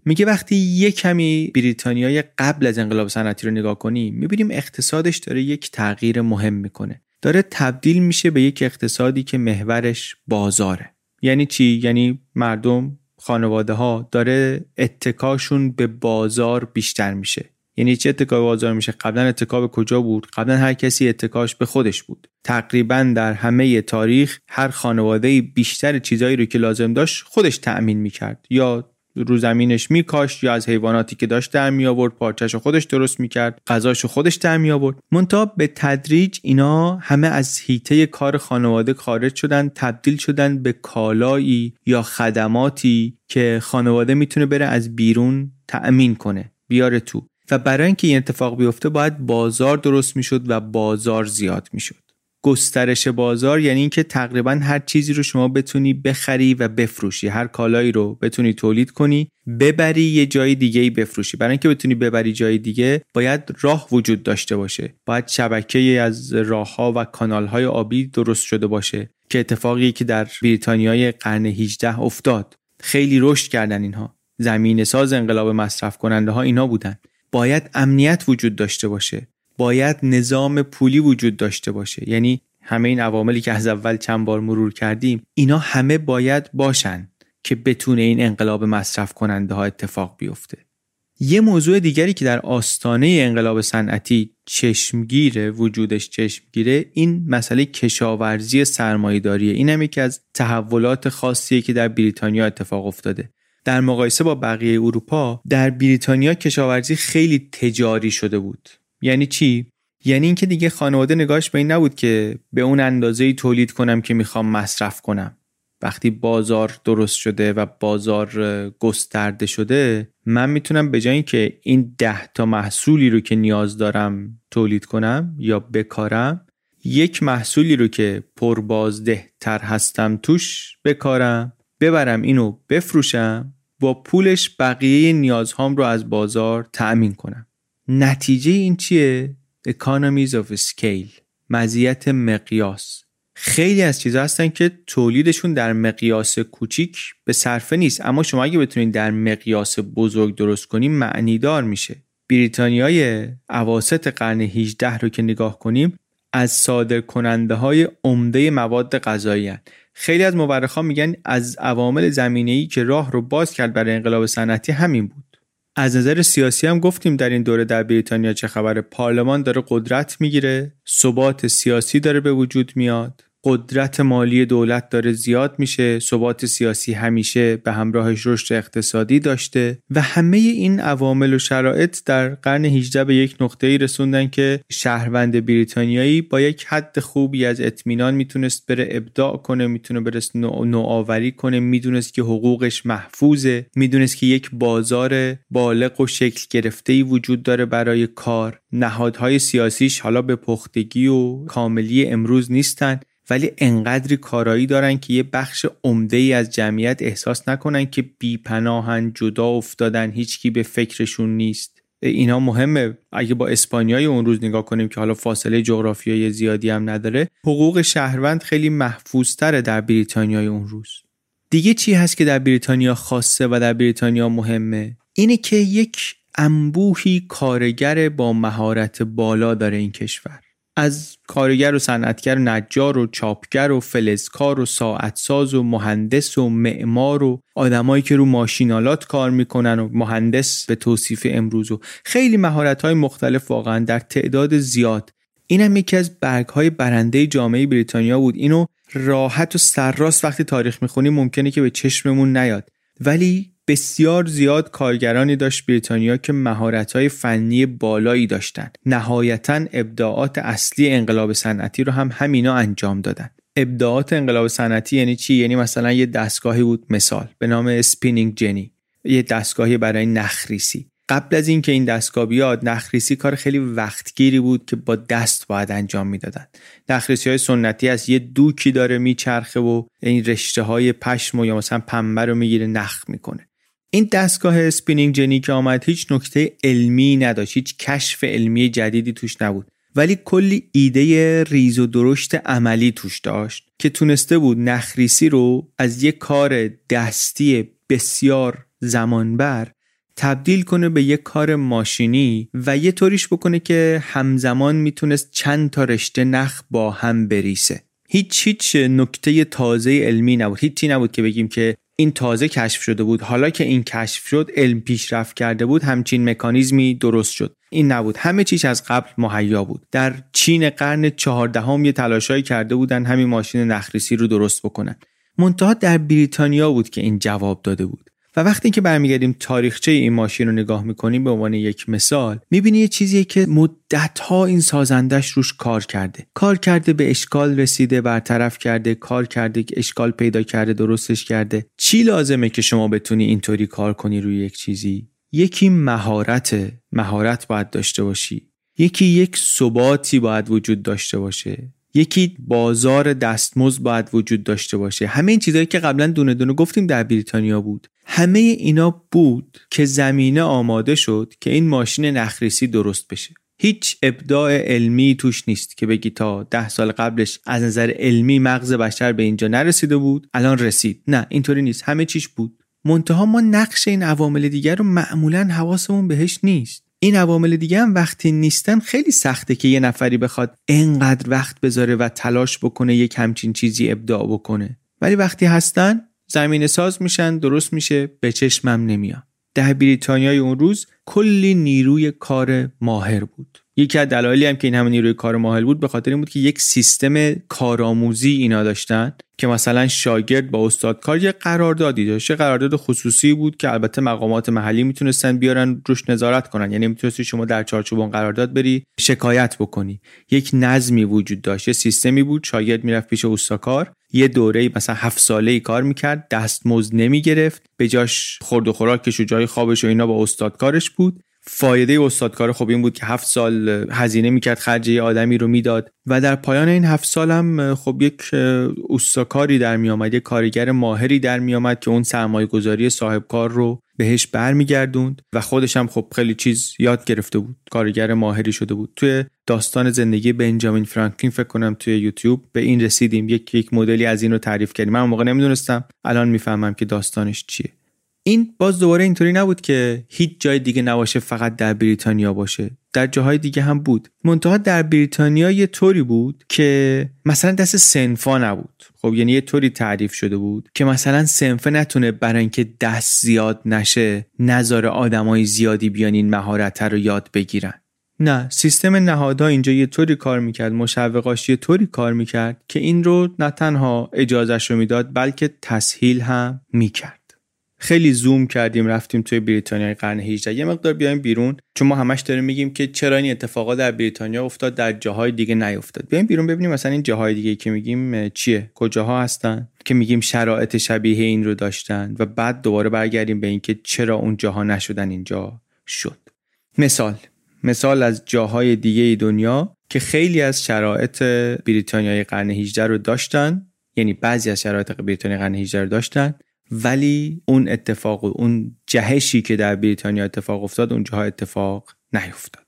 میگه وقتی یه کمی بریتانیای قبل از انقلاب صنعتی رو نگاه کنیم می‌بینیم اقتصادش داره یک تغییر مهم می‌کنه. داره تبدیل میشه به یک اقتصادی که محورش بازاره. یعنی چی؟ یعنی مردم خانواده ها داره اتکاشون به بازار بیشتر میشه. یعنی چه اتکا بازار میشه؟ قبلا اتکا به کجا بود؟ قبلا هر کسی اتکاش به خودش بود. تقریبا در همه تاریخ هر خانواده بیشتر چیزایی رو که لازم داشت خودش تأمین می‌کرد. یا رو زمینش میکاشت یا از حیواناتی که داشت در می آورد پارچش خودش درست می‌کرد غذاش خودش در می آورد منتها به تدریج اینا همه از هیته کار خانواده خارج شدن تبدیل شدن به کالایی یا خدماتی که خانواده می‌تونه بره از بیرون تأمین کنه بیاره تو. و برای اینکه این اتفاق بیفته باید بازار درست می‌شد و بازار زیاد می‌شد. گسترش بازار یعنی اینکه تقریبا هر چیزی رو شما بتونی بخری و بفروشی هر کالایی رو بتونی تولید کنی ببری یه جای دیگه ای بفروشی. برای اینکه بتونی ببری جای دیگه باید راه وجود داشته باشه. باید شبکه از راه ها و کانال های آبی درست شده باشه که اتفاقی که در بریتانیای قرن 18 افتاد. خیلی رشد کردن اینها. زمین ساز انقلاب مصرف کننده ها اینا بودن. باید امنیت وجود داشته باشه. باید نظام پولی وجود داشته باشه. یعنی همه این عواملی که از اول چند بار مرور کردیم اینا همه باید باشن که بتونه این انقلاب مصرف کننده ها اتفاق بیفته. یه موضوع دیگری که در آستانه انقلاب صنعتی چشمگیره وجودش چشمگیره این مسئله کشاورزی سرمایه‌داریه. این هم یکی از تحولات خاصیه که در بریتانیا اتفاق افتاده. در مقایسه با بقیه اروپا در بریتانیا کشاورزی خیلی تجاری شده بود. یعنی چی؟ یعنی اینکه دیگه خانواده نگاهش به این نبود که به اون اندازه تولید کنم که می‌خوام مصرف کنم. وقتی بازار درست شده و بازار گسترده شده من می‌تونم به جای که این ده تا محصولی رو که نیاز دارم تولید کنم یا بکارم یک محصولی رو که پربازده تر هستم توش بکارم ببرم اینو بفروشم با پولش بقیه نیازهام رو از بازار تأمین کنم. نتیجه این چیه؟ economies of scale. مزیت مقیاس. خیلی از چیزها هستن که تولیدشون در مقیاس کوچیک به صرفه نیست. اما شما اگه بتونید در مقیاس بزرگ درست کنیم معنیدار میشه. بریتانیای عواست قرن 18 رو که نگاه کنیم از صادر کننده های عمده مواد غذایی خیلی از مورخان میگن از عوامل زمینه‌ای که راه رو باز کرد برای انقلاب صنعتی همین بود. از نظر سیاسی هم گفتیم در این دوره در بریتانیا چه خبره. پارلمان داره قدرت می‌گیره. ثبات سیاسی داره به وجود میاد. قدرت مالی دولت داره زیاد میشه ثبات سیاسی همیشه به همراهش رشد اقتصادی داشته و همه این عوامل و شرایط در قرن 18 به یک نقطه ای رسوندن که شهروند بریتانیایی با یک حد خوبی از اطمینان می‌تونست بره ابداع کنه می‌تونه برست نوآوری کنه می‌دونست که حقوقش محفوظه می‌دونست که یک بازار بالغ و شکل گرفته ای وجود داره برای کار. نهادهای سیاسیش حالا به پختگی و کاملی امروز نیستن. ولی انقدری کارایی دارن که یه بخش عمده ای از جمعیت احساس نکنن که بیپناهن جدا افتادن هیچکی به فکرشون نیست. اینا مهمه. اگه با اسپانیای اون روز نگاه کنیم که حالا فاصله جغرافیایی زیادی هم نداره حقوق شهروند خیلی محفوظتره در بریتانیای اون روز. دیگه چی هست که در بریتانیا خاصه و در بریتانیا مهمه؟ اینه که یک انبوهی کارگر با مهارت بالا داره این کشور. از کارگر و صنعتگر و نجار و چاپگر و فلزکار و ساعتساز و مهندس و معمار و آدمایی که رو ماشینالات کار می‌کنن و مهندس به توصیف امروز و خیلی مهارت های مختلف واقعا در تعداد زیاد. اینم یکی از برگ های برنده جامعه بریتانیا بود. اینو راحت و سرراست وقتی تاریخ می‌خونی ممکنه که به چشممون نیاد. ولی بسیار زیاد کارگرانی داشت بریتانیا که مهارت‌های فنی بالایی داشتند. نهایتا ابداعات اصلی انقلاب صنعتی رو هم همینا انجام دادن. ابداعات انقلاب صنعتی یعنی چی؟ یعنی مثلا یه دستگاهی بود مثال به نام spinning jenny یه دستگاهی برای نخریسی قبل از اینکه این دستگاه بیاد نخریسی کار خیلی وقتگیری بود که با دست باید انجام می‌دادن نخریسی های سنتی از یه دوکی داره میچرخه و این رشته های پشم و یا مثلا پنبه رو می‌گیره نخ می‌کنه این دستگاه spinning jenny که آمد هیچ نکته علمی نداشت هیچ کشف علمی جدیدی توش نبود. ولی کلی ایده ریز و درشت عملی توش داشت که تونسته بود نخریسی رو از یک کار دستی بسیار زمانبر تبدیل کنه به یک کار ماشینی و یه طوریش بکنه که همزمان می‌تونست چند تا رشته نخ با هم بریسه. هیچ هیچ نکته تازه علمی نبود. هیچی نبود که بگیم که این تازه کشف شده بود. حالا که این کشف شد علم پیشرفت کرده بود همچین مکانیزمی درست شد. این نبود. همه چیز از قبل مهیا بود. در چین قرن چهاردهم یه تلاشایی کرده بودن همین ماشین نخریسی رو درست بکنن. منتها در بریتانیا بود که این جواب داده بود. و وقتی که برمیگردیم تاریخچه این ماشین رو نگاه می‌کنیم به عنوان یک مثال می‌بینی یه چیزیه که مدتها این سازندش روش کار کرده. کار کرده به اشکال رسیده برطرف کرده کار کرده که اشکال پیدا کرده درستش کرده. چی لازمه که شما بتونی اینطوری کار کنی روی یک چیزی؟ یکی مهارت مهارت باید داشته باشی. یکی یک ثباتی باید وجود داشته باشه. یکی بازار دستمزد باید وجود داشته باشه. همه این چیزهایی که قبلا دونه دونه گفتیم در بریتانیا بود. همه اینا بود که زمینه آماده شد که این ماشین نخریسی درست بشه. هیچ ابداع علمی توش نیست که بگی تا ده سال قبلش از نظر علمی مغز بشر به اینجا نرسیده بود الان رسید. نه اینطوری نیست. همه چیش بود. منتها ما نقش این عوامل دیگر رو معمولا حواسمون بهش نیست. این عوامل دیگه هم وقتی نیستن خیلی سخته که یه نفری بخواد انقدر وقت بذاره و تلاش بکنه یک همچین چیزی ابداع بکنه. ولی وقتی هستن زمین ساز میشن درست میشه به چشمم نمیاد. در بریتانیای اون روز کلی نیروی کار ماهر بود. یکی از دلایلی هم که این همه نیروی کار ماهر بود به خاطر این بود که یک سیستم کارآموزی اینا داشتن. که مثلا شاگرد با استادکار یه قراردادی داشت. قرارداد خصوصی بود که البته مقامات محلی می‌تونستن بیارن روش نظارت کنن. یعنی می‌تونستی شما در چارچوب اون قرارداد بری شکایت بکنی. یک نظمی وجود داشت سیستمی بود. شاگرد می‌رفت پیش استادکار یه دوره مثلا هفت ساله ای کار می‌کرد. دستمزد نمی‌گرفت. به جاش خورد و خوراکش و جای خوابش و اینا با استادکارش بود. فایده استادکار خب این بود که هفت سال هزینه می‌کرد خرج یه آدمی رو می‌داد. و در پایان این هفت سال هم خب یک استاکاری در میآمد یک کارگر ماهری در میآمد که اون سرمایه گذاری صاحب کار رو بهش برمیگردوند و خودش هم خب خیلی چیز یاد گرفته بود. کارگر ماهری شده بود. توی داستان زندگی بنجامین فرانکلین فکر کنم توی یوتیوب به این رسیدیم. یک یک مدلی از این رو تعریف کردیم. من اون موقع نمی‌دونستم. الان می‌فهمم که داستانش چیه. این باز دوباره اینطوری نبود که هیچ جای دیگه نباشه فقط در بریتانیا باشه. در جاهای دیگه هم بود. منتها در بریتانیا یه طوری بود که مثلا دست سنفا نبود. خب یعنی یه طوری تعریف شده بود که مثلا سنفه نتونه برای اینکه دست زیاد نشه نظر آدمای زیادی بیان این مهارت رو یاد بگیرن. نه سیستم نهادها اینجا یه طوری کار می‌کرد مشوقاش یه طوری کار می‌کرد که این رو نه تنها اجازش رو می‌داد بلکه تسهیل هم می‌کرد. خیلی زوم کردیم رفتیم توی بریتانیا قرن 18 یه مقدار بیایم بیرون چون ما همش داریم میگیم که چرا این اتفاقات در بریتانیا افتاد در جاهای دیگه نیفتاد. بیایم بیرون ببینیم مثلا این جاهای دیگه که میگیم چیه؟ کجاها هستن؟ که میگیم شرایط شبیه این رو داشتن و بعد دوباره برگردیم به اینکه چرا اون جاها نشدن اینجا شد. مثال مثال از جاهای دیگه دنیا که خیلی از شرایط بریتانیای قرن 18 رو داشتن یعنی بعضی از شرایط بریتانیا قرن 18 رو داشتن ولی اون اتفاق و اون جهشی که در بریتانیا اتفاق افتاد اونجاها اتفاق نیفتاد.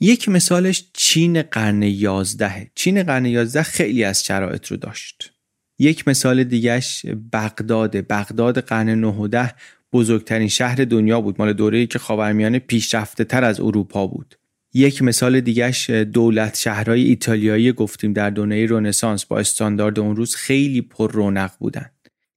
یک مثالش چین قرن یازده چین قرن یازده خیلی از شرایط رو داشت. یک مثال دیگهش بغداد. بغداد قرن 9 و ده بزرگترین شهر دنیا بود مال دوره‌ای که خاورمیانه پیشرفته تر از اروپا بود. یک مثال دیگهش دولت شهرهای ایتالیایی گفتیم در دنیای رنسانس با استاندارد اون روز خیلی پر رونق بودن.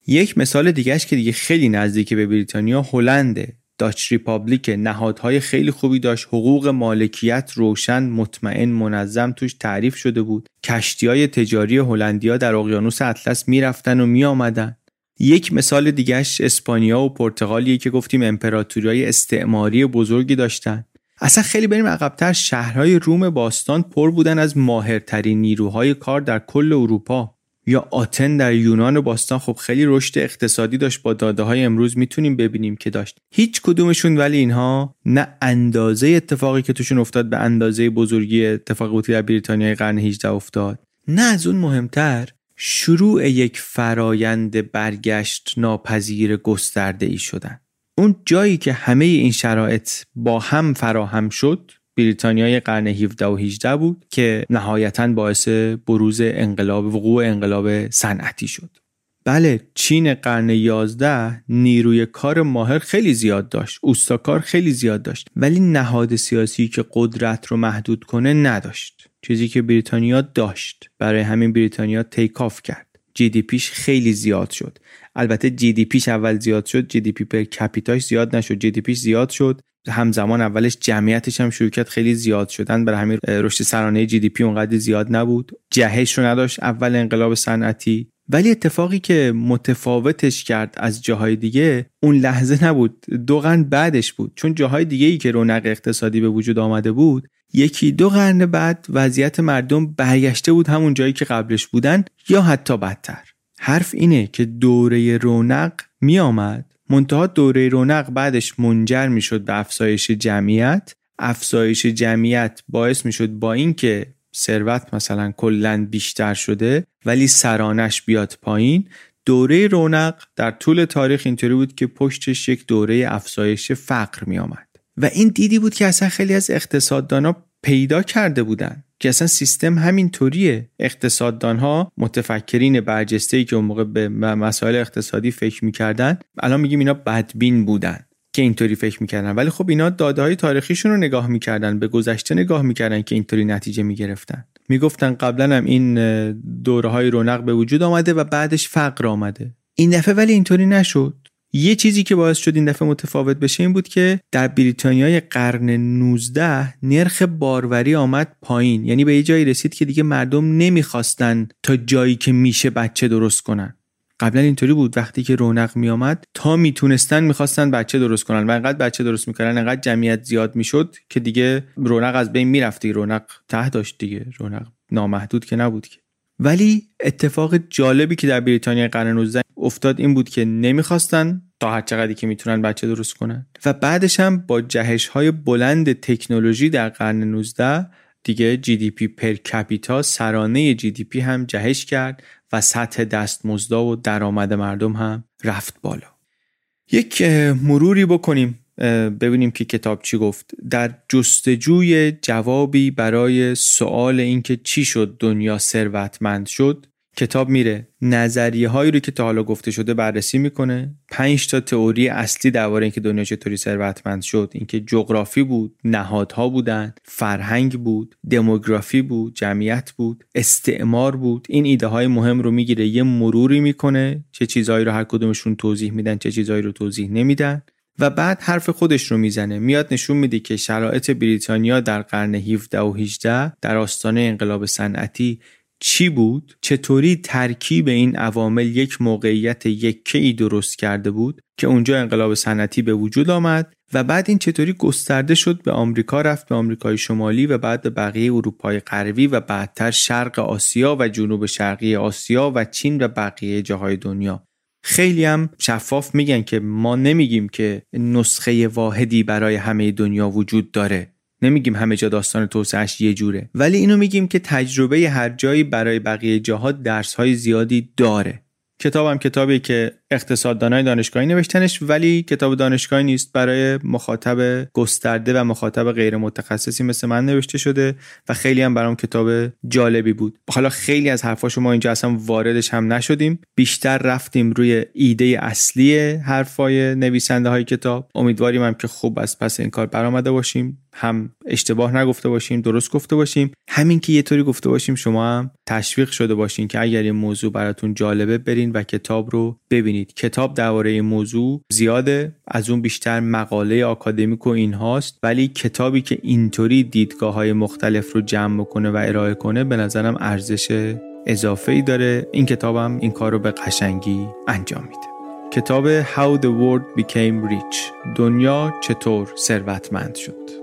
یک مثال دیگهش که دیگه خیلی نزدیک به بریتانیا هلنده. Dutch Republic نهادهای خیلی خوبی داشت. حقوق مالکیت روشن مطمئن منظم توش تعریف شده بود. کشتی های تجاری هلندیا در اقیانوس اطلس می‌رفتن و میآمدن. یک مثال دیگهش اسپانیا و پرتغالیه که گفتیم امپراتوری استعماری بزرگی داشتن. اصلا خیلی بریم عقبتر شهرهای روم باستان پر بودن از ماهرترین نیروهای کار در کل اروپا. یا آتن در یونان باستان خب خیلی رشد اقتصادی داشت با داده های امروز. می‌تونیم ببینیم که داشت. هیچ کدومشون ولی اینها نه اندازه اتفاقی که توشون افتاد به اندازه بزرگی اتفاقی بود در بریتانیای قرن 18 افتاد. نه از اون مهمتر شروع یک فرایند برگشت ناپذیر گسترده ای شدن. اون جایی که همه این شرایط با هم فراهم شد بریتانیای قرن 17 و 18 بود که نهایتا باعث بروز انقلاب وقوع انقلاب صنعتی شد. بله چین قرن 11 نیروی کار ماهر خیلی زیاد داشت اوستاکار خیلی زیاد داشت ولی نهاد سیاسی که قدرت رو محدود کنه نداشت. چیزی که بریتانیا داشت برای همین بریتانیا take off کرد. GDP ش خیلی زیاد شد. البته GDP ش اول زیاد شد GDP per capita ش زیاد نشد. GDP ش زیاد شد. همزمان اولش جمعیتش هم کرد خیلی زیاد شدن. برای همین رشد سرانه GDP اونقدر زیاد نبود. جهش رو نداشت اول انقلاب صنعتی. ولی اتفاقی که متفاوتش کرد از جاهای دیگه اون لحظه نبود دو قرن بعدش بود. چون جاهای دیگه ای که رونق اقتصادی به وجود آمده بود یکی دو قرن بعد وضعیت مردم برگشته بود همون جایی که قبلش بودن یا حتی بدتر. حرف اینه که دوره رونق می آمد منتها دوره رونق بعدش منجر می شد به افزایش جمعیت. افزایش جمعیت باعث می شد با اینکه ثروت مثلا کلا بیشتر شده ولی سرانش بیاد پایین دوره رونق در طول تاریخ اینطوری بود که پشتش یک دوره افزایش فقر می آمد و این دیدی بود که اصلا خیلی از اقتصاددانا پیدا کرده بودن که اصلا سیستم همین طوریه اقتصاددان ها متفکرین برجسته که اون موقع به مسائل اقتصادی فکر می‌کردن الان میگیم اینا بدبین بودن که اینطوری فکر می‌کردن. ولی خب اینا داده های تاریخیشون رو نگاه می‌کردن به گذشته نگاه می‌کردن که اینطوری نتیجه می‌گرفتن. می‌گفتن قبلا هم این دوره های رونق به وجود آمده و بعدش فقر آمده. این دفعه ولی اینطوری نشد. یه چیزی که باعث شد این دفعه متفاوت بشه این بود که در بریتانیای قرن 19 نرخ باروری آمد پایین. یعنی به یه جایی رسید که دیگه مردم نمی‌خواستن تا جایی که میشه بچه درست کنن. قبلا اینطوری بود. وقتی که رونق میآمد تا می‌تونستن می‌خواستن بچه درست کنن و انقدر بچه درست می‌کردن انقدر جمعیت زیاد می‌شد که دیگه رونق از بین می‌رفتی رونق ته داشت دیگه. رونق نامحدود که نبود که. ولی اتفاق جالبی که در بریتانیا قرن 19 افتاد این بود که نمی‌خواستن تا هر چقدری که می‌تونن بچه درست کنن. و بعدش هم با جهش های بلند تکنولوژی در قرن 19 دیگه GDP per capita سرانه GDP هم جهش کرد و سطح دستمزدا و درآمد مردم هم رفت بالا. یک مروری بکنیم ببینیم که کتاب چی گفت. در جستجوی جوابی برای سوال اینکه چی شد دنیا ثروتمند شد کتاب میره. نظریه هایی رو که تا حالا گفته شده بررسی می‌کنه. پنج تا تئوری اصلی درباره اینکه دنیا چطوری ثروتمند شد اینکه جغرافی بود نهادها بودن فرهنگ بود دموگرافی بود جمعیت بود استعمار بود. این ایده های مهم رو می‌گیره. یه مروری می‌کنه چه چیزهایی رو هر کدومشون توضیح میدن چه چیزهایی رو توضیح نمیدن. و بعد حرف خودش رو می‌زنه. میاد نشون میده که شرایط بریتانیا در قرن 17 و 18 در آستانه انقلاب صنعتی چی بود؟ چطوری ترکیب این عوامل یک موقعیت یکه ای درست کرده بود که اونجا انقلاب صنعتی به وجود آمد و بعد این چطوری گسترده شد به آمریکا رفت به آمریکای شمالی و بعد به بقیه اروپای غربی و بعدتر شرق آسیا و جنوب شرقی آسیا و چین و بقیه جاهای دنیا. خیلی هم شفاف میگن که ما نمیگیم که نسخه واحدی برای همه دنیا وجود داره. نمیگیم همه جا داستان توسعهش یه جوره ولی اینو میگیم که تجربه هر جایی برای بقیه جاها درس های زیادی داره. کتابم کتابی که اقتصاددانای دانشگاهی نوشتنش ولی کتاب دانشگاهی نیست برای مخاطب گسترده و مخاطب غیر متخصصی مثل من نوشته شده و خیلی هم برام کتاب جالبی بود. حالا خیلی از حرفاشو ما اینجا اصلا واردش هم نشدیم. بیشتر رفتیم روی ایده اصلی حرفای نویسنده های کتاب. امیدواریم هم که خوب از پس این کار برآمده باشیم. هم اشتباه نگفته باشیم درست گفته باشیم. همین که یه طوری گفته باشیم شما هم تشویق شده باشین که اگر این موضوع براتون جالبه برین و کتاب رو ببینید. کتاب درباره این موضوع زیاده از اون بیشتر مقاله آکادمیک و این هاست ولی کتابی که اینطوری دیدگاه های مختلف رو جمع کنه و ارائه کنه به نظرم ارزش اضافه ای داره. این کتابم این کار رو به قشنگی انجام میده. کتاب How the World Became Rich. دنیا چطور ثروتمند شد.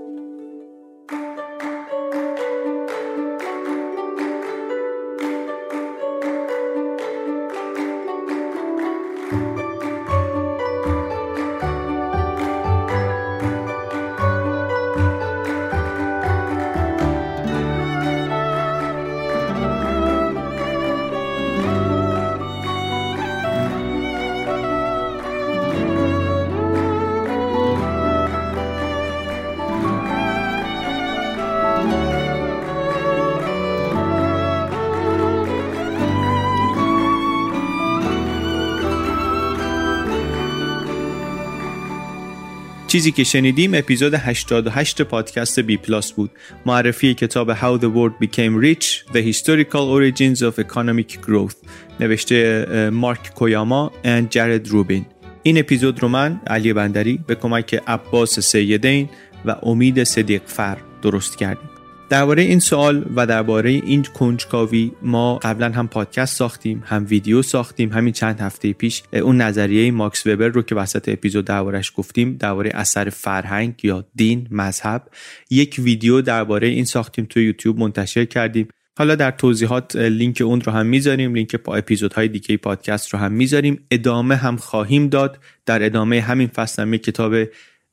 چیزی که شنیدیم اپیزود 88 پادکست بی پلاس بود. معرفی کتاب How the World Became Rich The Historical Origins of Economic Growth. نوشته مارک کویاما و جرد روبین. این اپیزود رو من علی بندری به کمک عباس سیدین و امید صدیق فر درست کردیم. درباره این سوال و درباره این کنجکاوی ما قبلا هم پادکست ساختیم هم ویدیو ساختیم. همین چند هفته پیش اون نظریه ماکس وبر رو که وسط اپیزود دربارش گفتیم درباره اثر فرهنگ یا دین مذهب یک ویدیو درباره این ساختیم تو یوتیوب منتشر کردیم. حالا در توضیحات لینک اون رو هم می‌ذاریم لینک پا اپیزودهای دیگه پادکست رو هم می‌ذاریم. ادامه هم خواهیم داد. در ادامه همین فصل هم کتاب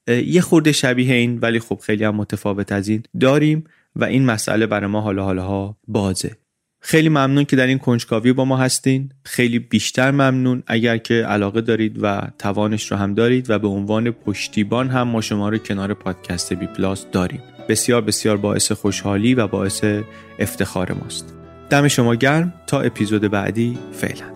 یه خورده شبیه این ولی خب خیلی هم متفاوت از این داریم. و این مسئله برای ما حالا حالا بازه. خیلی ممنون که در این کنجکاوی با ما هستین. خیلی بیشتر ممنون اگر که علاقه دارید و توانش رو هم دارید و به عنوان پشتیبان هم ما شما رو کنار پادکست بی پلاس داریم. بسیار بسیار باعث خوشحالی و باعث افتخار ماست. دم شما گرم. تا اپیزود بعدی. فعلا.